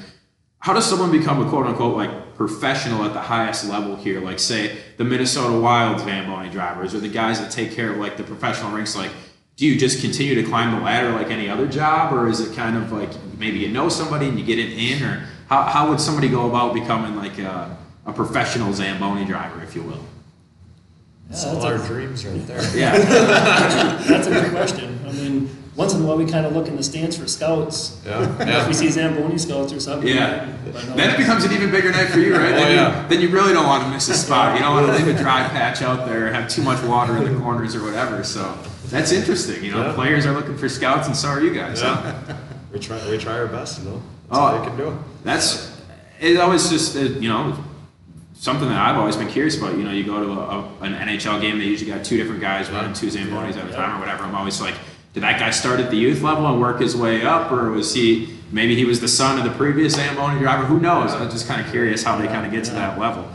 How does someone become a quote unquote like professional at the highest level here? Like say the Minnesota Wild Zamboni drivers or the guys that take care of like the professional rinks. Like do you just continue to climb the ladder like any other job, or is it kind of like maybe you know somebody and you get it in, or how, how would somebody go about becoming like a, a professional Zamboni driver, if you will? It's Yeah, all that's our a- dreams right there. Yeah, That's a good question. I mean, once in a while we kind of look in the stands for scouts. Yeah, If we see Zamboni scouts or something. Yeah. But no, then it becomes an even bigger night for you, right? Oh, then, yeah. you, then you really don't want to miss a spot. You don't want to leave a dry patch out there, have too much water in the corners or whatever. So that's interesting. You know, Yeah. players are looking for scouts, and so are you guys. huh? Yeah. we try we try our best, you know. That's Oh. all we can do. That's it. Always just uh, you know something that I've always been curious about. You know, you go to a, an NHL game, they usually got two different guys running two Zambonis at a time or whatever. I'm always like, did that guy start at the youth level and work his way up, or was he maybe he was the son of the previous Zamboni driver? Who knows? I'm just kind of curious how they kind of get to that level.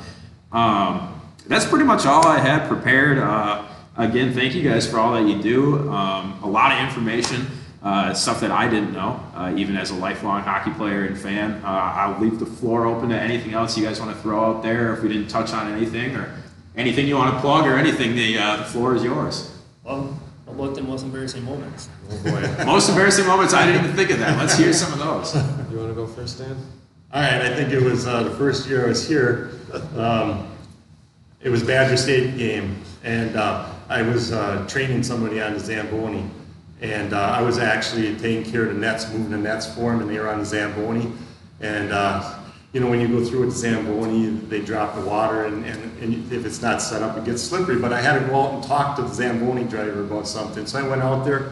Um, that's pretty much all I had prepared. Uh, again, thank you guys for all that you do. Um, a lot of information, uh, stuff that I didn't know, uh, even as a lifelong hockey player and fan. Uh, I'll leave the floor open to anything else you guys want to throw out there. If we didn't touch on anything or anything you want to plug or anything, the, uh, the floor is yours. Well, how about the most embarrassing moments? Oh boy. Most embarrassing moments, I didn't even think of that. Let's hear some of those. you want to go first, Dan? All right, I think it was uh, the first year I was here. Um, it was Badger State game, and uh, I was uh, training somebody on the Zamboni, and uh, I was actually taking care of the nets, moving the nets for them, and they were on the Zamboni. And uh, you know, when you go through with the Zamboni, they drop the water, and, and, and if it's not set up, it gets slippery. But I had to go out and talk to the Zamboni driver about something, so I went out there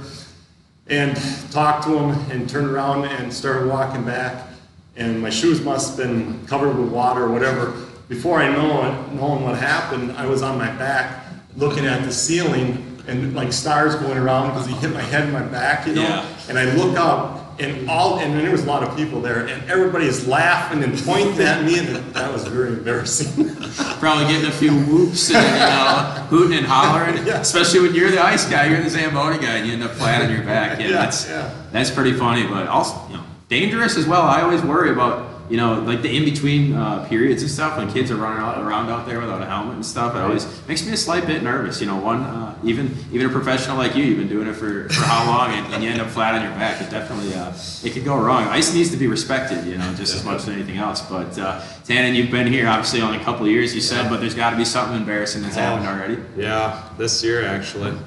and talked to him and turned around and started walking back. And my shoes must have been covered with water or whatever. Before I know it, knowing what happened, I was on my back looking at the ceiling and like stars going around because he hit my head and my back, you know. Yeah. And I look up and all and there was a lot of people there and everybody is laughing and pointing at me and that was very embarrassing. Probably getting a few whoops and you know, hooting and hollering, Yeah. especially when you're the ice guy, you're the Zamboni guy, and you end up flat on your back. Yeah, Yeah, that's yeah. that's pretty funny, but also you know dangerous as well. I always worry about you know like the in between uh, periods and stuff when kids are running out, around out there without a helmet and stuff. It always makes me a slight bit nervous. You know, one uh, even even a professional like you, you've been doing it for, for how long, and, and you end up flat on your back. It definitely uh, it could go wrong. Ice needs to be respected, you know, just as much as anything else. But uh, Tannen, you've been here obviously only a couple of years, you said, but there's got to be something embarrassing that's happened already. Yeah, this year actually.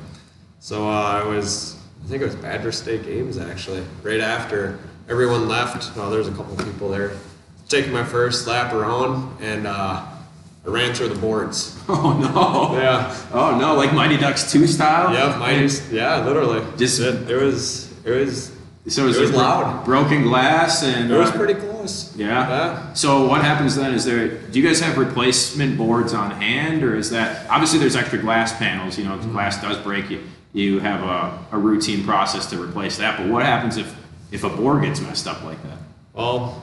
So uh, I was, I think it was Badger State games actually. Right after everyone left, well, there was a couple people there. Taking my first lap around, and uh, I ran through the boards. Oh no! Yeah. Oh no! Like Mighty Ducks two style. Yeah, mine. Yeah, literally. Just- it, it was. It was. So it was, It was loud. Broken glass and. It was uh, pretty close. Yeah. Yeah. So what happens then? Is there? Do you guys have replacement boards on hand, or is that obviously there's extra glass panels? You know, Mm-hmm. glass does break, you you have a, a routine process to replace that. But what happens if if a board gets messed up like that? Well,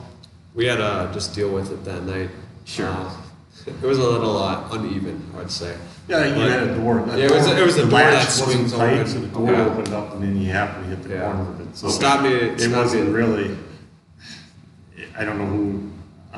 we had to just deal with it that night. Sure. Uh, it was a little uh, uneven, I would say. Yeah, you But- had a door. that Yeah, it was- door- it was a door that swings tight, open. So the door Yeah. opened up and then you happened to hit the Yeah. corner of it. So Stop me- It stop wasn't me. really, I don't know who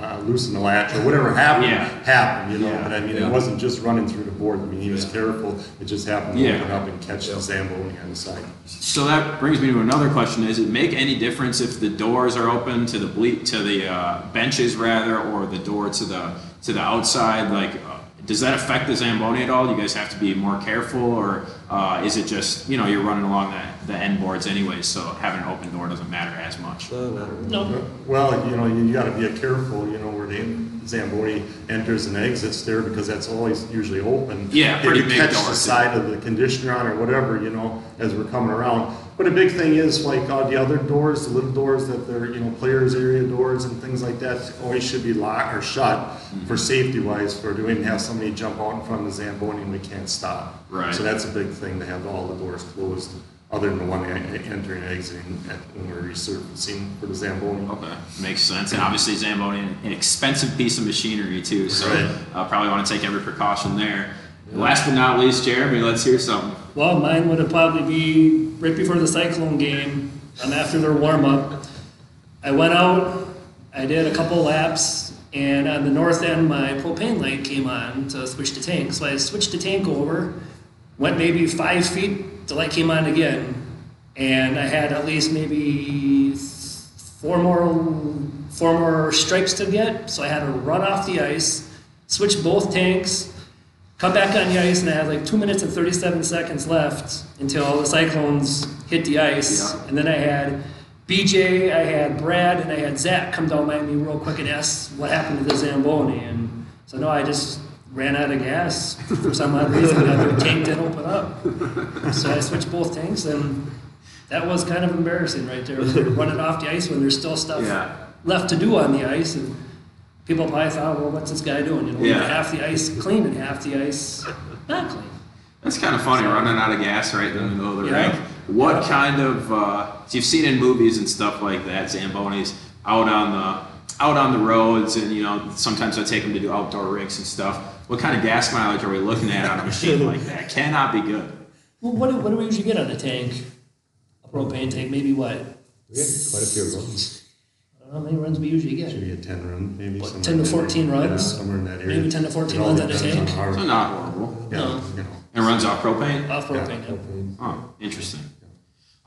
uh, loosened the latch or whatever happened, Yeah. happened, you know, Yeah. but I mean, Yeah. it wasn't just running through the board. I mean, he was careful. It just happened to Yeah. open up and catch the Zamboni on the side. So that brings me to another question: Does it make any difference if the doors are open to the ble- to the uh, benches rather, or the door to the to the outside? Like, uh, does that affect the zamboni at all? Do you guys have to be more careful, or uh, is it just you know you're running along the, the end boards anyway, so having an open door doesn't matter as much? Uh, not really. No. Well, you know, you, you gotta be careful, you know, where the Zamboni enters and exits there because that's always usually open. Yeah, If pretty you big catch door, the too. side of the conditioner on or whatever, you know, as we're coming around. But a big thing is like all the other doors, the little doors that they're, you know, players area doors and things like that always should be locked or shut Mm-hmm. for safety wise, for doing, have somebody jump out in front of the Zamboni and we can't stop. Right. So that's a big thing to have all the doors closed, other than the one entering and exiting at, when we're resurfacing for the Zamboni. Okay, makes sense. And obviously, Zamboni, an expensive piece of machinery too, so Right. uh, probably want to take every precaution there. Last but not least, Jeremy, let's hear something. Well, mine would have probably be right before the Cyclone game, um, after their warm up. I went out, I did a couple laps, and on the north end, my propane light came on to switch the tank. So I switched the tank over, went maybe five feet the light came on again, and I had at least maybe four more four more stripes to get. So I had to run off the ice, switch both tanks, come back on the ice, and I had like two minutes and 37 seconds left until the Cyclones hit the ice. Yeah. And then I had BJ, I had Brad, and I had Zach come down by me real quick and ask what happened to the Zamboni. And so, no, I just ran out of gas for some odd reason. The other tank didn't open up. So I switched both tanks, and that was kind of embarrassing right there. running off the ice when there's still stuff Yeah. left to do on the ice. And people probably thought, well, what's this guy doing? You know, Yeah. half the ice clean and half the ice not clean. That's kind of funny, running out of gas right in the middle of the Yeah. rink. What Yeah. kind of uh, so you've seen in movies and stuff like that, Zambonis out on the out on the roads, and you know sometimes I take them to do outdoor rinks and stuff. What kind of gas mileage are we looking at on a machine like that? Cannot be good. Well, what do, what do we usually get on a tank? A propane tank, maybe what? We had quite a few runs. I don't know how many runs we usually get. Maybe a ten run, maybe. What, 10 to 14 area. runs? Yeah, somewhere in that area. Maybe 10 to 14 It all runs at a on tank? how- So not horrible. Yeah, No. you know. And runs off propane. Off propane. yeah. Oh, interesting.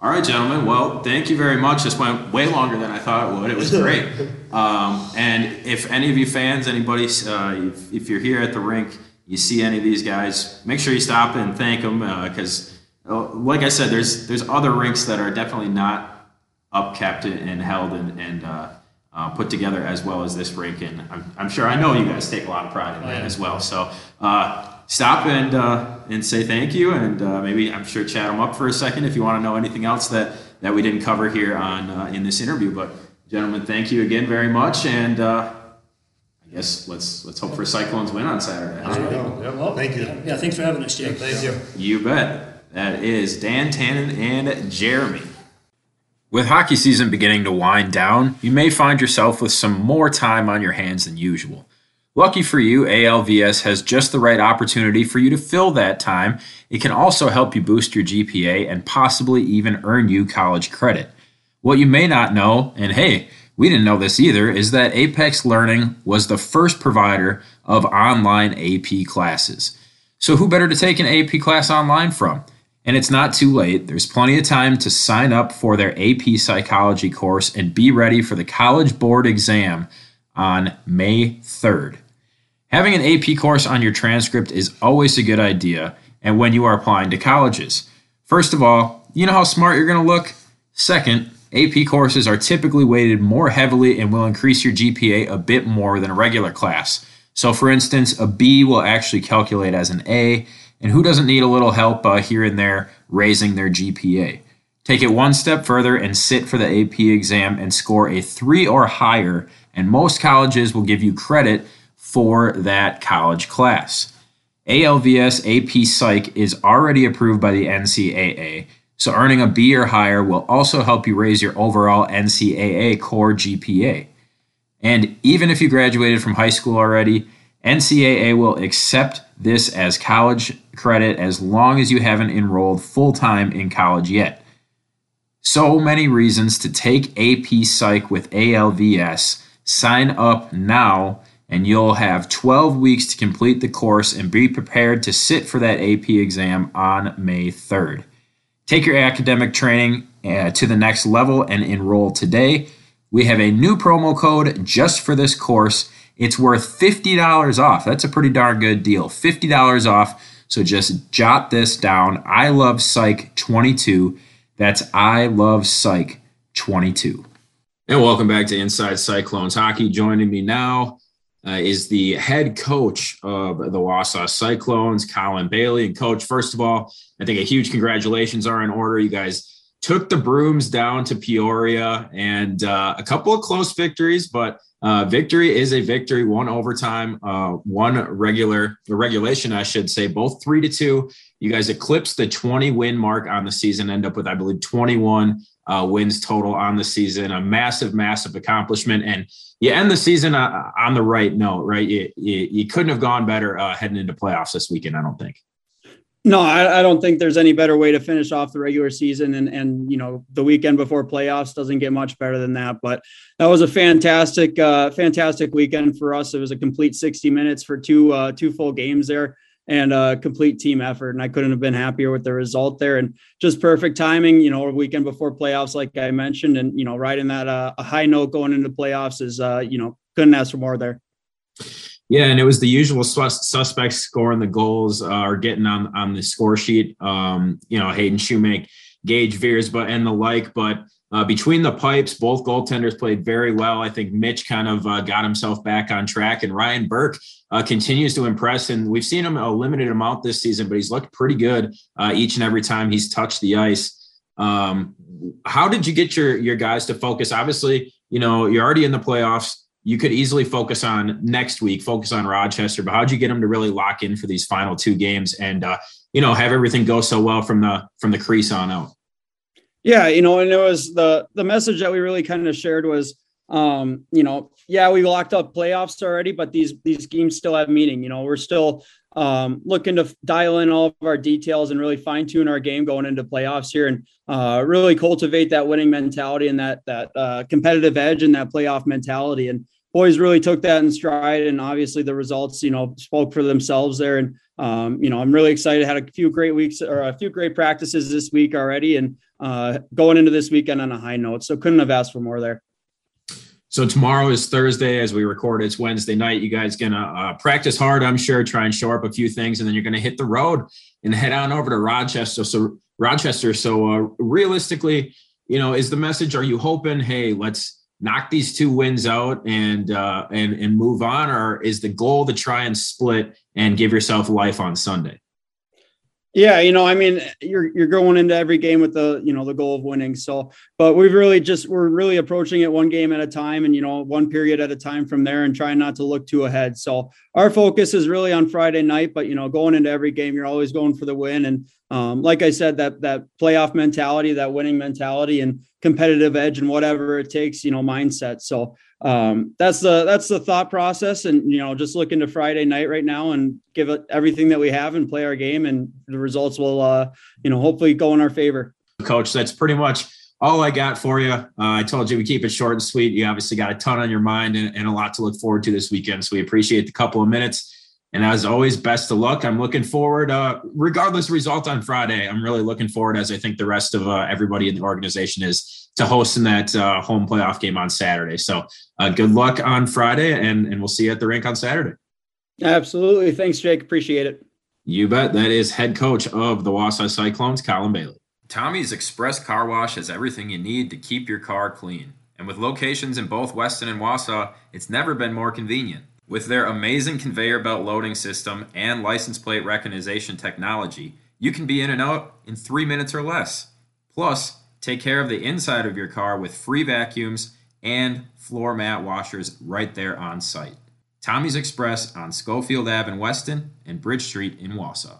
All right, gentlemen. Well, thank you very much. This went way longer than I thought it would. It was great. Um, and if any of you fans, anybody, uh, if, if you're here at the rink, you see any of these guys, make sure you stop and thank them because, like I said, there's there's other rinks that are definitely not upkept and held and, and uh, uh, put together as well as this rink. And I'm, I'm sure I know you guys take a lot of pride in that yeah. as well. So uh, stop and uh, and say thank you, and uh, maybe I'm sure chat them up for a second if you want to know anything else that that we didn't cover here on uh, in this interview. But gentlemen, thank you again very much, and uh, I guess let's let's hope for Cyclones win on Saturday. There you go. Yep. Well, Thank you. Yeah, thanks for having us, Jake. Thank you. You bet. That is Dan Tannen and Jeremy. With hockey season beginning to wind down, you may find yourself with some more time on your hands than usual. Lucky for you, ALVS has just the right opportunity for you to fill that time. It can also help you boost your GPA and possibly even earn you college credit. What you may not know, and hey, we didn't know this either, is that Apex Learning was the first provider of online AP classes. So, who better to take an AP class online from? And it's not too late. There's plenty of time to sign up for their AP psychology course and be ready for the College Board exam on May 3rd. Having an AP course on your transcript is always a good idea, and when you are applying to colleges. First of all, you know how smart you're going to look? Second, AP courses are typically weighted more heavily and will increase your GPA a bit more than a regular class. So, for instance, a B will actually calculate as an A, and who doesn't need a little help uh, here and there raising their GPA? Take it one step further and sit for the AP exam and score a three or higher, and most colleges will give you credit for that college class. ALVS AP Psych is already approved by the NCAA, so earning a B or higher will also help you raise your overall NCAA core GPA. And even if you graduated from high school already, NCAA will accept this as college credit as long as you haven't enrolled full time in college yet. So many reasons to take AP Psych with ALVS. Sign up now, and you'll have 12 weeks to complete the course and be prepared to sit for that AP exam on May 3rd. Take your academic training uh, to the next level and enroll today. We have a new promo code just for this course. It's worth $50 off. That's a pretty darn good deal. $50 off. So just jot this down. I love Psych 22. That's I love Psych 22. And welcome back to Inside Cyclones Hockey. Joining me now uh, is the head coach of the Wausau Cyclones, Colin Bailey. And coach, first of all, I think a huge congratulations are in order. You guys took the brooms down to Peoria and uh, a couple of close victories, but uh, victory is a victory. One overtime, uh, one regular the regulation, I should say, both three to two. You guys eclipsed the 20 win mark on the season, end up with, I believe, 21 uh, wins total on the season. A massive, massive accomplishment. And you end the season uh, on the right note, right? You, you, you couldn't have gone better uh, heading into playoffs this weekend, I don't think. No, I, I, don't think there's any better way to finish off the regular season, and and you know the weekend before playoffs doesn't get much better than that. But that was a fantastic, uh, fantastic weekend for us. It was a complete 60 minutes for two uh, two full games there, and a complete team effort. And I couldn't have been happier with the result there. And just perfect timing, you know, a weekend before playoffs, like I mentioned, and you know, riding that uh, a high note going into playoffs is, uh, you know, couldn't ask for more there. Yeah, and it was the usual suspects scoring the goals uh, or getting on on the score sheet. Um, you know, Hayden Shoemake, Gage Veers, but and the like. But uh, between the pipes, both goaltenders played very well. I think Mitch kind of uh, got himself back on track, and Ryan Burke uh, continues to impress. And we've seen him a limited amount this season, but he's looked pretty good uh, each and every time he's touched the ice. Um, how did you get your your guys to focus? Obviously, you know you're already in the playoffs. You could easily focus on next week, focus on Rochester. But how'd you get them to really lock in for these final two games and uh, you know have everything go so well from the from the crease on out? Yeah, you know, and it was the the message that we really kind of shared was um, you know, yeah, we locked up playoffs already, but these these games still have meaning. You know, we're still um, looking to dial in all of our details and really fine tune our game going into playoffs here, and uh, really cultivate that winning mentality and that that uh, competitive edge and that playoff mentality. And boys really took that in stride, and obviously the results, you know, spoke for themselves there. And um, you know, I'm really excited. Had a few great weeks or a few great practices this week already, and uh, going into this weekend on a high note. So couldn't have asked for more there. So tomorrow is Thursday as we record. It's Wednesday night. You guys gonna uh, practice hard, I'm sure. Try and show up a few things, and then you're gonna hit the road and head on over to Rochester. So Rochester. So uh, realistically, you know, is the message? Are you hoping? Hey, let's knock these two wins out and uh, and and move on, or is the goal to try and split and give yourself life on Sunday? Yeah, you know, I mean, you're you're going into every game with the you know the goal of winning. So, but we've really just we're really approaching it one game at a time, and you know one period at a time from there, and trying not to look too ahead. So our focus is really on Friday night, but you know going into every game, you're always going for the win, and um, like I said, that that playoff mentality, that winning mentality, and competitive edge, and whatever it takes, you know, mindset. So um, that's the that's the thought process, and you know, just look into Friday night right now and give it everything that we have and play our game, and the results will, uh, you know, hopefully go in our favor. Coach, that's pretty much all I got for you. Uh, I told you we keep it short and sweet. You obviously got a ton on your mind and, and a lot to look forward to this weekend, so we appreciate the couple of minutes. And as always, best of luck. I'm looking forward, uh, regardless result on Friday. I'm really looking forward, as I think the rest of uh, everybody in the organization is, to hosting that uh, home playoff game on Saturday. So uh, good luck on Friday, and, and we'll see you at the rink on Saturday. Absolutely. Thanks, Jake. Appreciate it. You bet. That is head coach of the Wausau Cyclones, Colin Bailey. Tommy's Express Car Wash has everything you need to keep your car clean. And with locations in both Weston and Wausau, it's never been more convenient. With their amazing conveyor belt loading system and license plate recognition technology, you can be in and out in three minutes or less. Plus, Take care of the inside of your car with free vacuums and floor mat washers right there on site. Tommy's Express on Schofield Ave in Weston and Bridge Street in Wausau.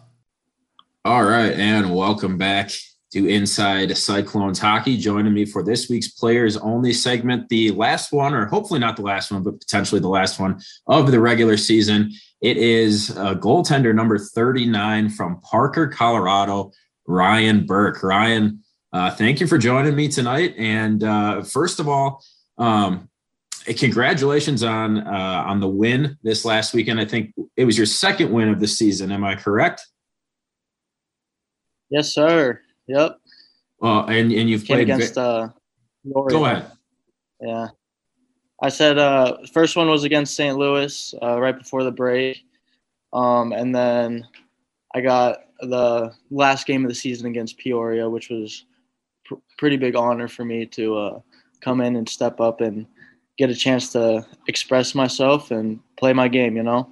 All right, and welcome back to Inside Cyclones Hockey. Joining me for this week's Players Only segment, the last one, or hopefully not the last one, but potentially the last one of the regular season. It is a goaltender number 39 from Parker, Colorado, Ryan Burke. Ryan, uh, thank you for joining me tonight. And uh, first of all, um, congratulations on uh, on the win this last weekend. I think it was your second win of the season. Am I correct? Yes, sir. Yep. Well, and and you've Came played against. uh, Go ahead. Yeah. I said uh, first one was against St. Louis uh, right before the break, um, and then I got the last game of the season against Peoria, which was pr- pretty big honor for me to uh, come in and step up and get a chance to express myself and play my game. You know.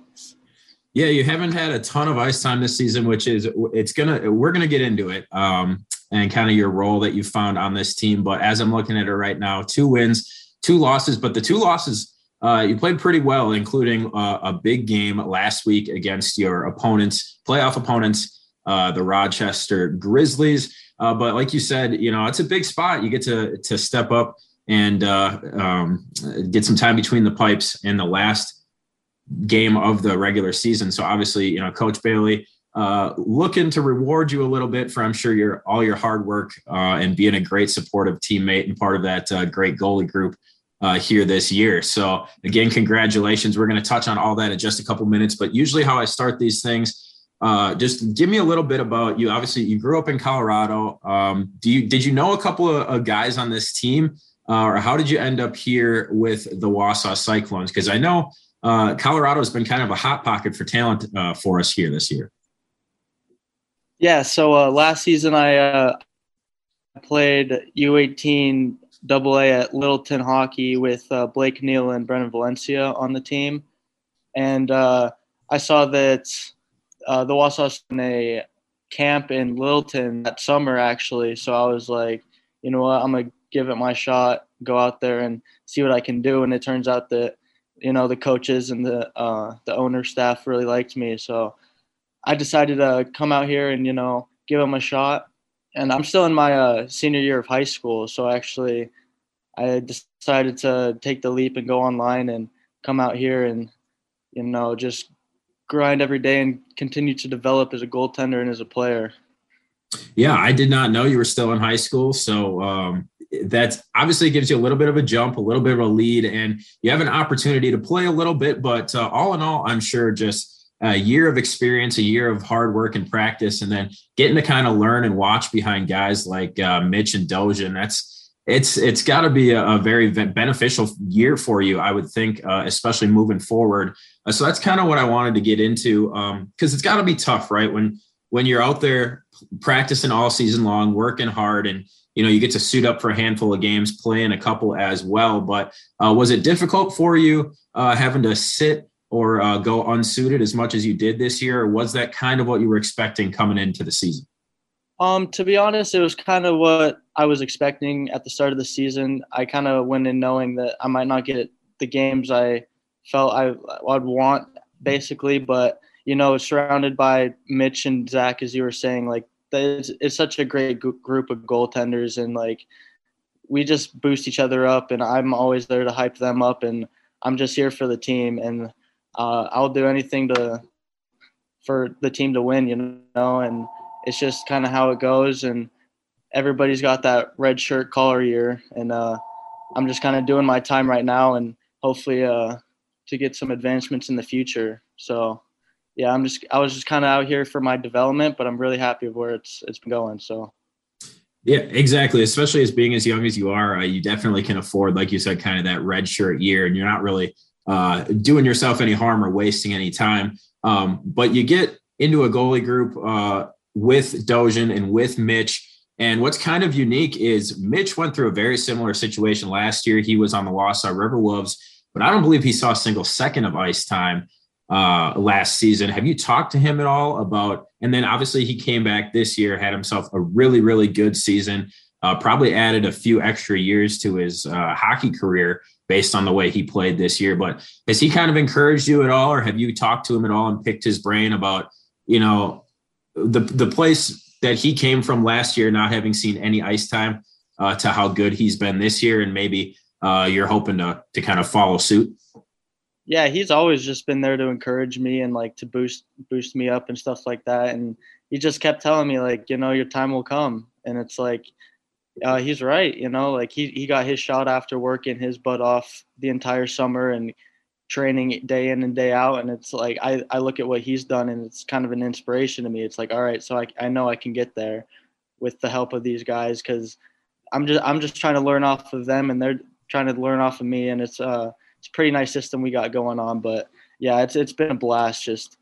Yeah, you haven't had a ton of ice time this season, which is it's gonna we're gonna get into it um, and kind of your role that you found on this team. But as I'm looking at it right now, two wins, two losses, but the two losses uh, you played pretty well, including uh, a big game last week against your opponents, playoff opponents, uh, the Rochester Grizzlies. Uh, but like you said, you know, it's a big spot. You get to to step up and uh, um, get some time between the pipes in the last game of the regular season. So obviously, you know, Coach Bailey uh, looking to reward you a little bit for I'm sure your all your hard work uh, and being a great supportive teammate and part of that uh, great goalie group uh, here this year. So again, congratulations. We're going to touch on all that in just a couple minutes. But usually, how I start these things uh, just give me a little bit about you. Obviously, you grew up in Colorado. Um, do you did you know a couple of, of guys on this team, uh, or how did you end up here with the Wausau Cyclones? Because I know uh, Colorado has been kind of a hot pocket for talent uh, for us here this year. Yeah. So uh, last season I played U18 Double A at Littleton Hockey with Blake Neal and Brennan Valencia on the team, and I saw that uh, the Wausau's in a camp in Littleton that summer actually. So I was like, you know what, I'm gonna give it my shot, go out there and see what I can do. And it turns out that you know the coaches and the uh, the owner staff really liked me, so I decided to come out here and you know give them a shot. And I'm still in my uh, senior year of high school, so actually I decided to take the leap and go online and come out here and you know just grind every day and continue to develop as a goaltender and as a player. Yeah, I did not know you were still in high school. So um, obviously gives you a little bit of a jump, a little bit of a lead, and you have an opportunity to play a little bit. But uh, all in all, I'm sure just a year of experience, a year of hard work and practice, and then getting to kind of learn and watch behind guys like uh, Mitch and Dojan. That's it's it's got to be a, a, very beneficial year for you, I would think, uh, especially moving forward. Uh, so that's kind of what I wanted to get into because um, it's got to be tough, right? When when you're out there practicing all season long, working hard, and you know you get to suit up for a handful of games, playing a couple as well. But uh, was it difficult for you uh, having to sit or uh, go unsuited as much as you did this year, or was that kind of what you were expecting coming into the season? Um, to be honest, it was kind of what I was expecting at the start of the season. I kind of went in knowing that I might not get the games I felt I would want, basically. But you know, surrounded by Mitch and Zach, as you were saying, like it's, it's such a great group of goaltenders, and like we just boost each other up. And I'm always there to hype them up, and I'm just here for the team, and uh, I'll do anything to for the team to win. You know, and it's just kind of how it goes and everybody's got that red shirt collar year and uh, i'm just kind of doing my time right now and hopefully uh, to get some advancements in the future so yeah i'm just i was just kind of out here for my development but i'm really happy with where it's it's been going so yeah, exactly. Especially as being as young as you are, uh, you definitely can afford, like you said, kind of that red shirt year, and you're not really uh, doing yourself any harm or wasting any time. Um, but you get into a goalie group uh, with Dojan and with Mitch. And what's kind of unique is Mitch went through a very similar situation last year. He was on the Wausau River Wolves, but I don't believe he saw a single second of ice time uh, last season. Have you talked to him at all about? And then obviously he came back this year, had himself a really, really good season. Uh, probably added a few extra years to his uh, hockey career based on the way he played this year. But has he kind of encouraged you at all, or have you talked to him at all and picked his brain about, you know, the the place that he came from last year, not having seen any ice time, uh, to how good he's been this year, and maybe uh, you're hoping to to kind of follow suit. Yeah, he's always just been there to encourage me and like to boost boost me up and stuff like that. And he just kept telling me like, you know, your time will come. And it's like, uh, he's right. You know, like he he got his shot after working his butt off the entire summer and training day in and day out and it's like I, I look at what he's done and it's kind of an inspiration to me. It's like all right so I, I know i can get there with the help of these guys because i'm just i'm just trying to learn off of them and they're trying to learn off of me and it's uh it's a pretty nice system we got going on but yeah it's it's been a blast just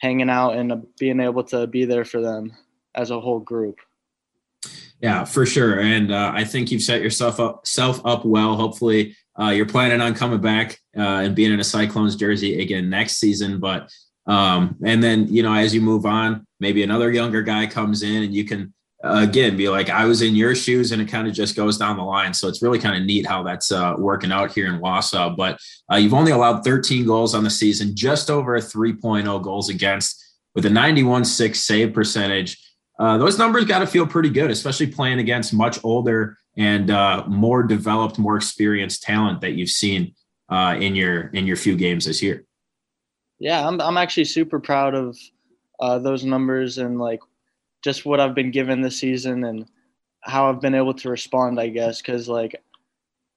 hanging out and being able to be there for them as a whole group yeah for sure and uh, i think you've set yourself up self up well hopefully uh, you're planning on coming back uh, and being in a Cyclones jersey again next season. But um, and then you know as you move on, maybe another younger guy comes in and you can uh, again be like, I was in your shoes, and it kind of just goes down the line. So it's really kind of neat how that's uh, working out here in Wausau. But uh, you've only allowed 13 goals on the season, just over a 3.0 goals against, with a 91.6 save percentage. Uh, those numbers got to feel pretty good, especially playing against much older and uh, more developed, more experienced talent that you've seen uh, in your in your few games this year. Yeah, I'm I'm actually super proud of uh, those numbers and like just what I've been given this season and how I've been able to respond. I guess because like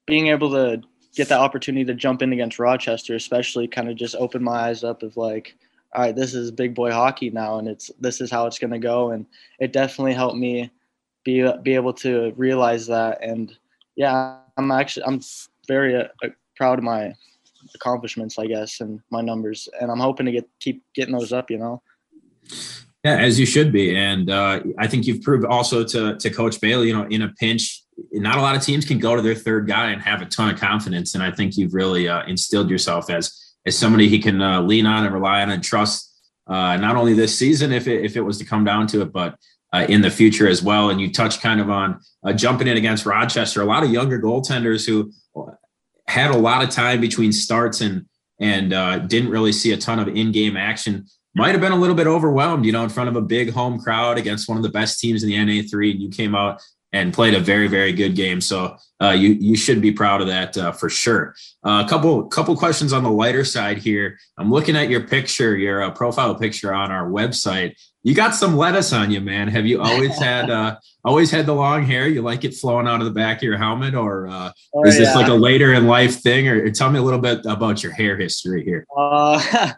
being able to get that opportunity to jump in against Rochester, especially, kind of just opened my eyes up of like, all right, this is big boy hockey now, and it's this is how it's going to go. And it definitely helped me be be able to realize that. And yeah, I'm actually I'm very uh, proud of my accomplishments, I guess, and my numbers, and I'm hoping to get keep getting those up. You know. Yeah, as you should be, and uh, I think you've proved also to to Coach Bailey. You know, in a pinch, not a lot of teams can go to their third guy and have a ton of confidence, and I think you've really uh, instilled yourself as as somebody he can uh, lean on and rely on and trust. Uh, not only this season, if it if it was to come down to it, but uh, in the future as well. And you touched kind of on uh, jumping in against Rochester. A lot of younger goaltenders who had a lot of time between starts and and uh, didn't really see a ton of in-game action. Might have been a little bit overwhelmed, you know, in front of a big home crowd against one of the best teams in the NA3, and you came out and played a very very good game. So uh, you you should be proud of that uh, for sure. Uh, a couple couple questions on the lighter side here. I'm looking at your picture, your uh, profile picture on our website. You got some lettuce on you, man. Have you always had uh, always had the long hair? You like it flowing out of the back of your helmet, or uh, oh, is this yeah. like a later in life thing? Or, or, tell me a little bit about your hair history here. Uh,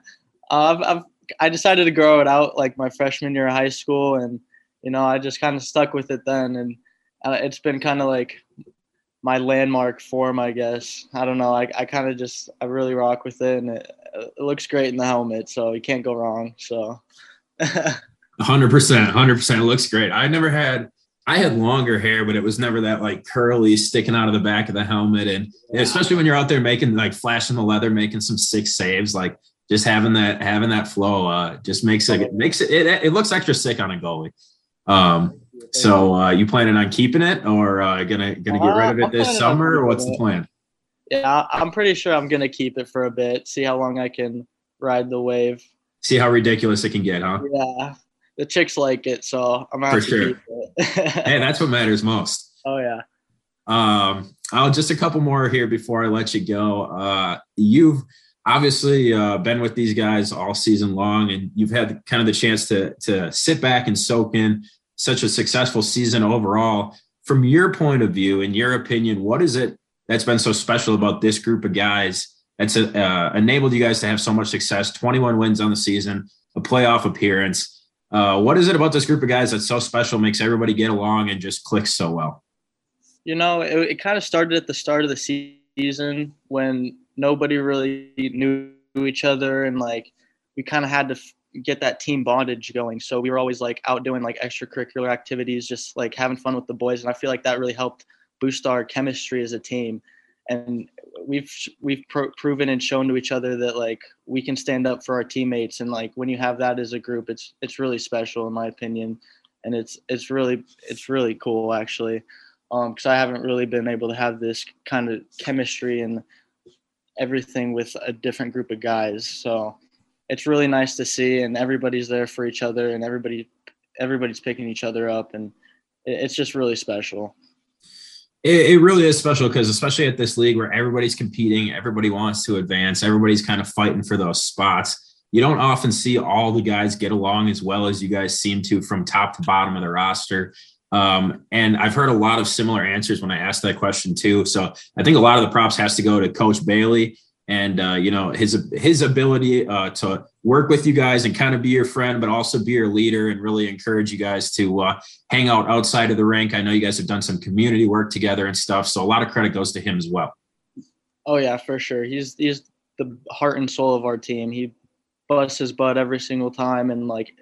I've, I've I decided to grow it out like my freshman year of high school, and you know I just kind of stuck with it then, and uh, it's been kind of like my landmark form, I guess. I don't know. I, I kind of just I really rock with it, and it, it looks great in the helmet, so you can't go wrong. So. Hundred percent, hundred percent. It looks great. I never had. I had longer hair, but it was never that like curly sticking out of the back of the helmet, and especially when you're out there making like flashing the leather, making some six saves, like just having that having that flow, uh, just makes it, it makes it, it it looks extra sick on a goalie. Um, so uh, you planning on keeping it, or uh, gonna gonna get rid of it this summer, or what's the plan? Yeah, I'm pretty sure I'm gonna keep it for a bit, see how long I can ride the wave. See how ridiculous it can get, huh? Yeah, the chicks like it, so I'm for sure. hey, that's what matters most. Oh yeah. Um, I'll just a couple more here before I let you go. Uh, you've obviously uh, been with these guys all season long, and you've had kind of the chance to to sit back and soak in such a successful season overall. From your point of view, in your opinion, what is it that's been so special about this group of guys that's uh, enabled you guys to have so much success? 21 wins on the season, a playoff appearance. Uh, what is it about this group of guys that's so special, makes everybody get along and just clicks so well? You know, it, it kind of started at the start of the season when nobody really knew each other and like we kind of had to get that team bondage going. So we were always like out doing like extracurricular activities, just like having fun with the boys. And I feel like that really helped boost our chemistry as a team. And we've we've pro- proven and shown to each other that like we can stand up for our teammates. And like when you have that as a group, it's it's really special in my opinion. And it's it's really it's really cool actually, because um, I haven't really been able to have this kind of chemistry and everything with a different group of guys. So it's really nice to see, and everybody's there for each other, and everybody everybody's picking each other up, and it's just really special. It, it really is special because, especially at this league where everybody's competing, everybody wants to advance, everybody's kind of fighting for those spots. You don't often see all the guys get along as well as you guys seem to from top to bottom of the roster. Um, and I've heard a lot of similar answers when I asked that question too. So I think a lot of the props has to go to Coach Bailey and uh, you know his his ability uh, to work with you guys and kind of be your friend, but also be your leader and really encourage you guys to uh, hang out outside of the rink. I know you guys have done some community work together and stuff, so a lot of credit goes to him as well. Oh yeah, for sure. He's he's the heart and soul of our team. He busts his butt every single time and like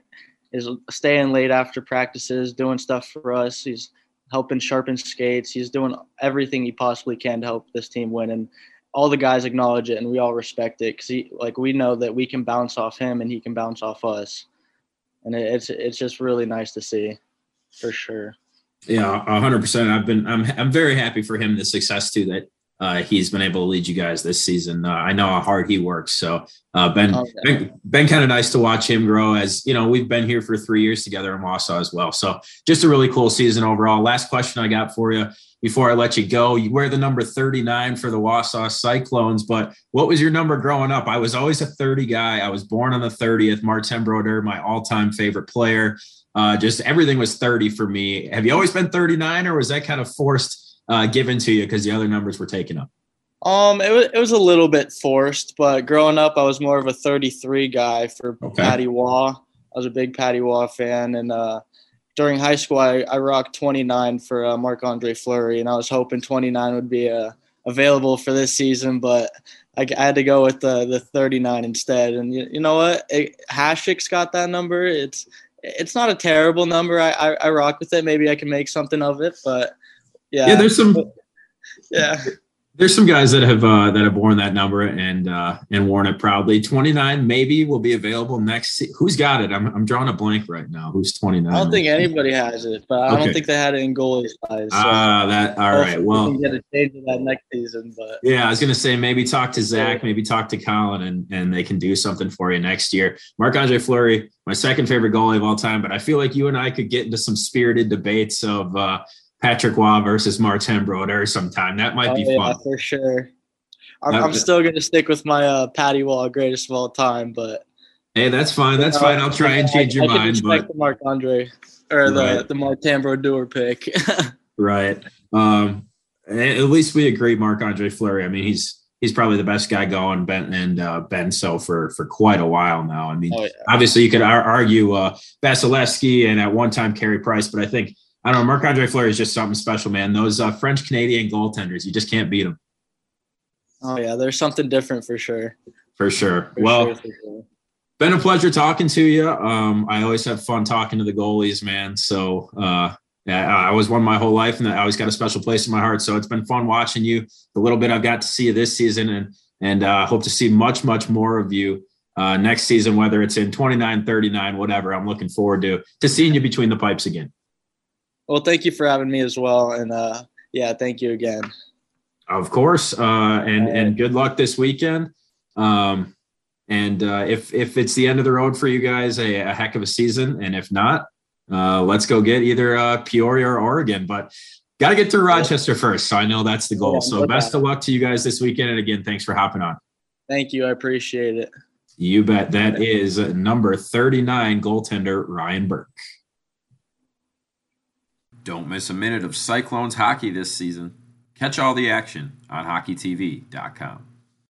is staying late after practices, doing stuff for us. He's helping sharpen skates. He's doing everything he possibly can to help this team win and all the guys acknowledge it and we all respect it because he like we know that we can bounce off him and he can bounce off us and it's it's just really nice to see for sure yeah 100% i've been i'm i'm very happy for him the success too that uh, he's been able to lead you guys this season. Uh, I know how hard he works. So uh, been, okay. been been kind of nice to watch him grow. As you know, we've been here for three years together in Wausau as well. So just a really cool season overall. Last question I got for you before I let you go. You wear the number 39 for the Wausau Cyclones, but what was your number growing up? I was always a 30 guy. I was born on the 30th. Martin Brodeur, my all-time favorite player. Uh, just everything was 30 for me. Have you always been 39 or was that kind of forced uh, given to you because the other numbers were taken up? Um, it was it was a little bit forced, but growing up, I was more of a 33 guy for Okay. Patrick Roy. I was a big Patrick Roy fan, and uh, during high school, I, I rocked 29 for uh, Marc Andre Fleury, and I was hoping 29 would be uh, available for this season, but I, I had to go with the the 39 instead. And you, you know what? It, Hasek's got that number. It's it's not a terrible number. I, I I rock with it. Maybe I can make something of it, but yeah, Yeah, there's some yeah. There's some guys that have uh, that have worn that number and uh, and worn it proudly. 29 maybe will be available next. Se- Who's got it? I'm I'm drawing a blank right now. Who's 29? I don't think anybody has it, but I Okay. don't think they had it in goalie size. So Ah, that all right. we Well, can get a change of that next season. But Yeah, I was gonna say maybe talk to Zach, maybe talk to Colin, and and they can do something for you next year. Marc Andre Fleury, my second favorite goalie of all time, but I feel like you and I could get into some spirited debates of uh, Patrick Roy versus Martin Brodeur sometime. That might oh, be yeah, fun. for sure. I'm, I'm still gonna stick with my uh, Patty Wall greatest of all time, but Hey, that's fine. That's uh, fine. I'll try and I- change your I mind, but the Marc Andre or the Right. the Martin Brodeur pick. right. Um, at least we agree, Marc Andre Fleury. I mean, he's he's probably the best guy going, Ben and uh, been so for for quite a while now. I mean, oh yeah. obviously you could ar- argue uh, Vasilevskiy and at one time Carey Price, but I think I don't know. Marc Andre Fleury is just something special, man. Those uh, French Canadian goaltenders, you just can't beat them Oh yeah, there's something different for sure. for sure. For well, sure, for sure. been a pleasure talking to you. Um, I always have fun talking to the goalies, man. So uh, yeah, I was one my whole life, and I always got a special place in my heart. So it's been fun watching you. The little bit I've got to see you this season, and and uh, hope to see much, much more of you uh, next season, whether it's in 29, 39, whatever. I'm looking forward to to seeing you between the pipes again. Well, thank you for having me as well, and uh, yeah, thank you again. Of course, uh, and and good luck this weekend. Um, and uh, if if it's the end of the road for you guys, a, a heck of a season. And if not, uh, let's go get either uh, Peoria or Oregon. But got to get through Rochester first, so I know that's the goal. So best of luck to you guys this weekend. And again, thanks for hopping on. Thank you, I appreciate it. You bet. That is number thirty nine goaltender Ryan Burke. Don't miss a minute of Cyclones hockey this season. Catch all the action on hockeytv.com.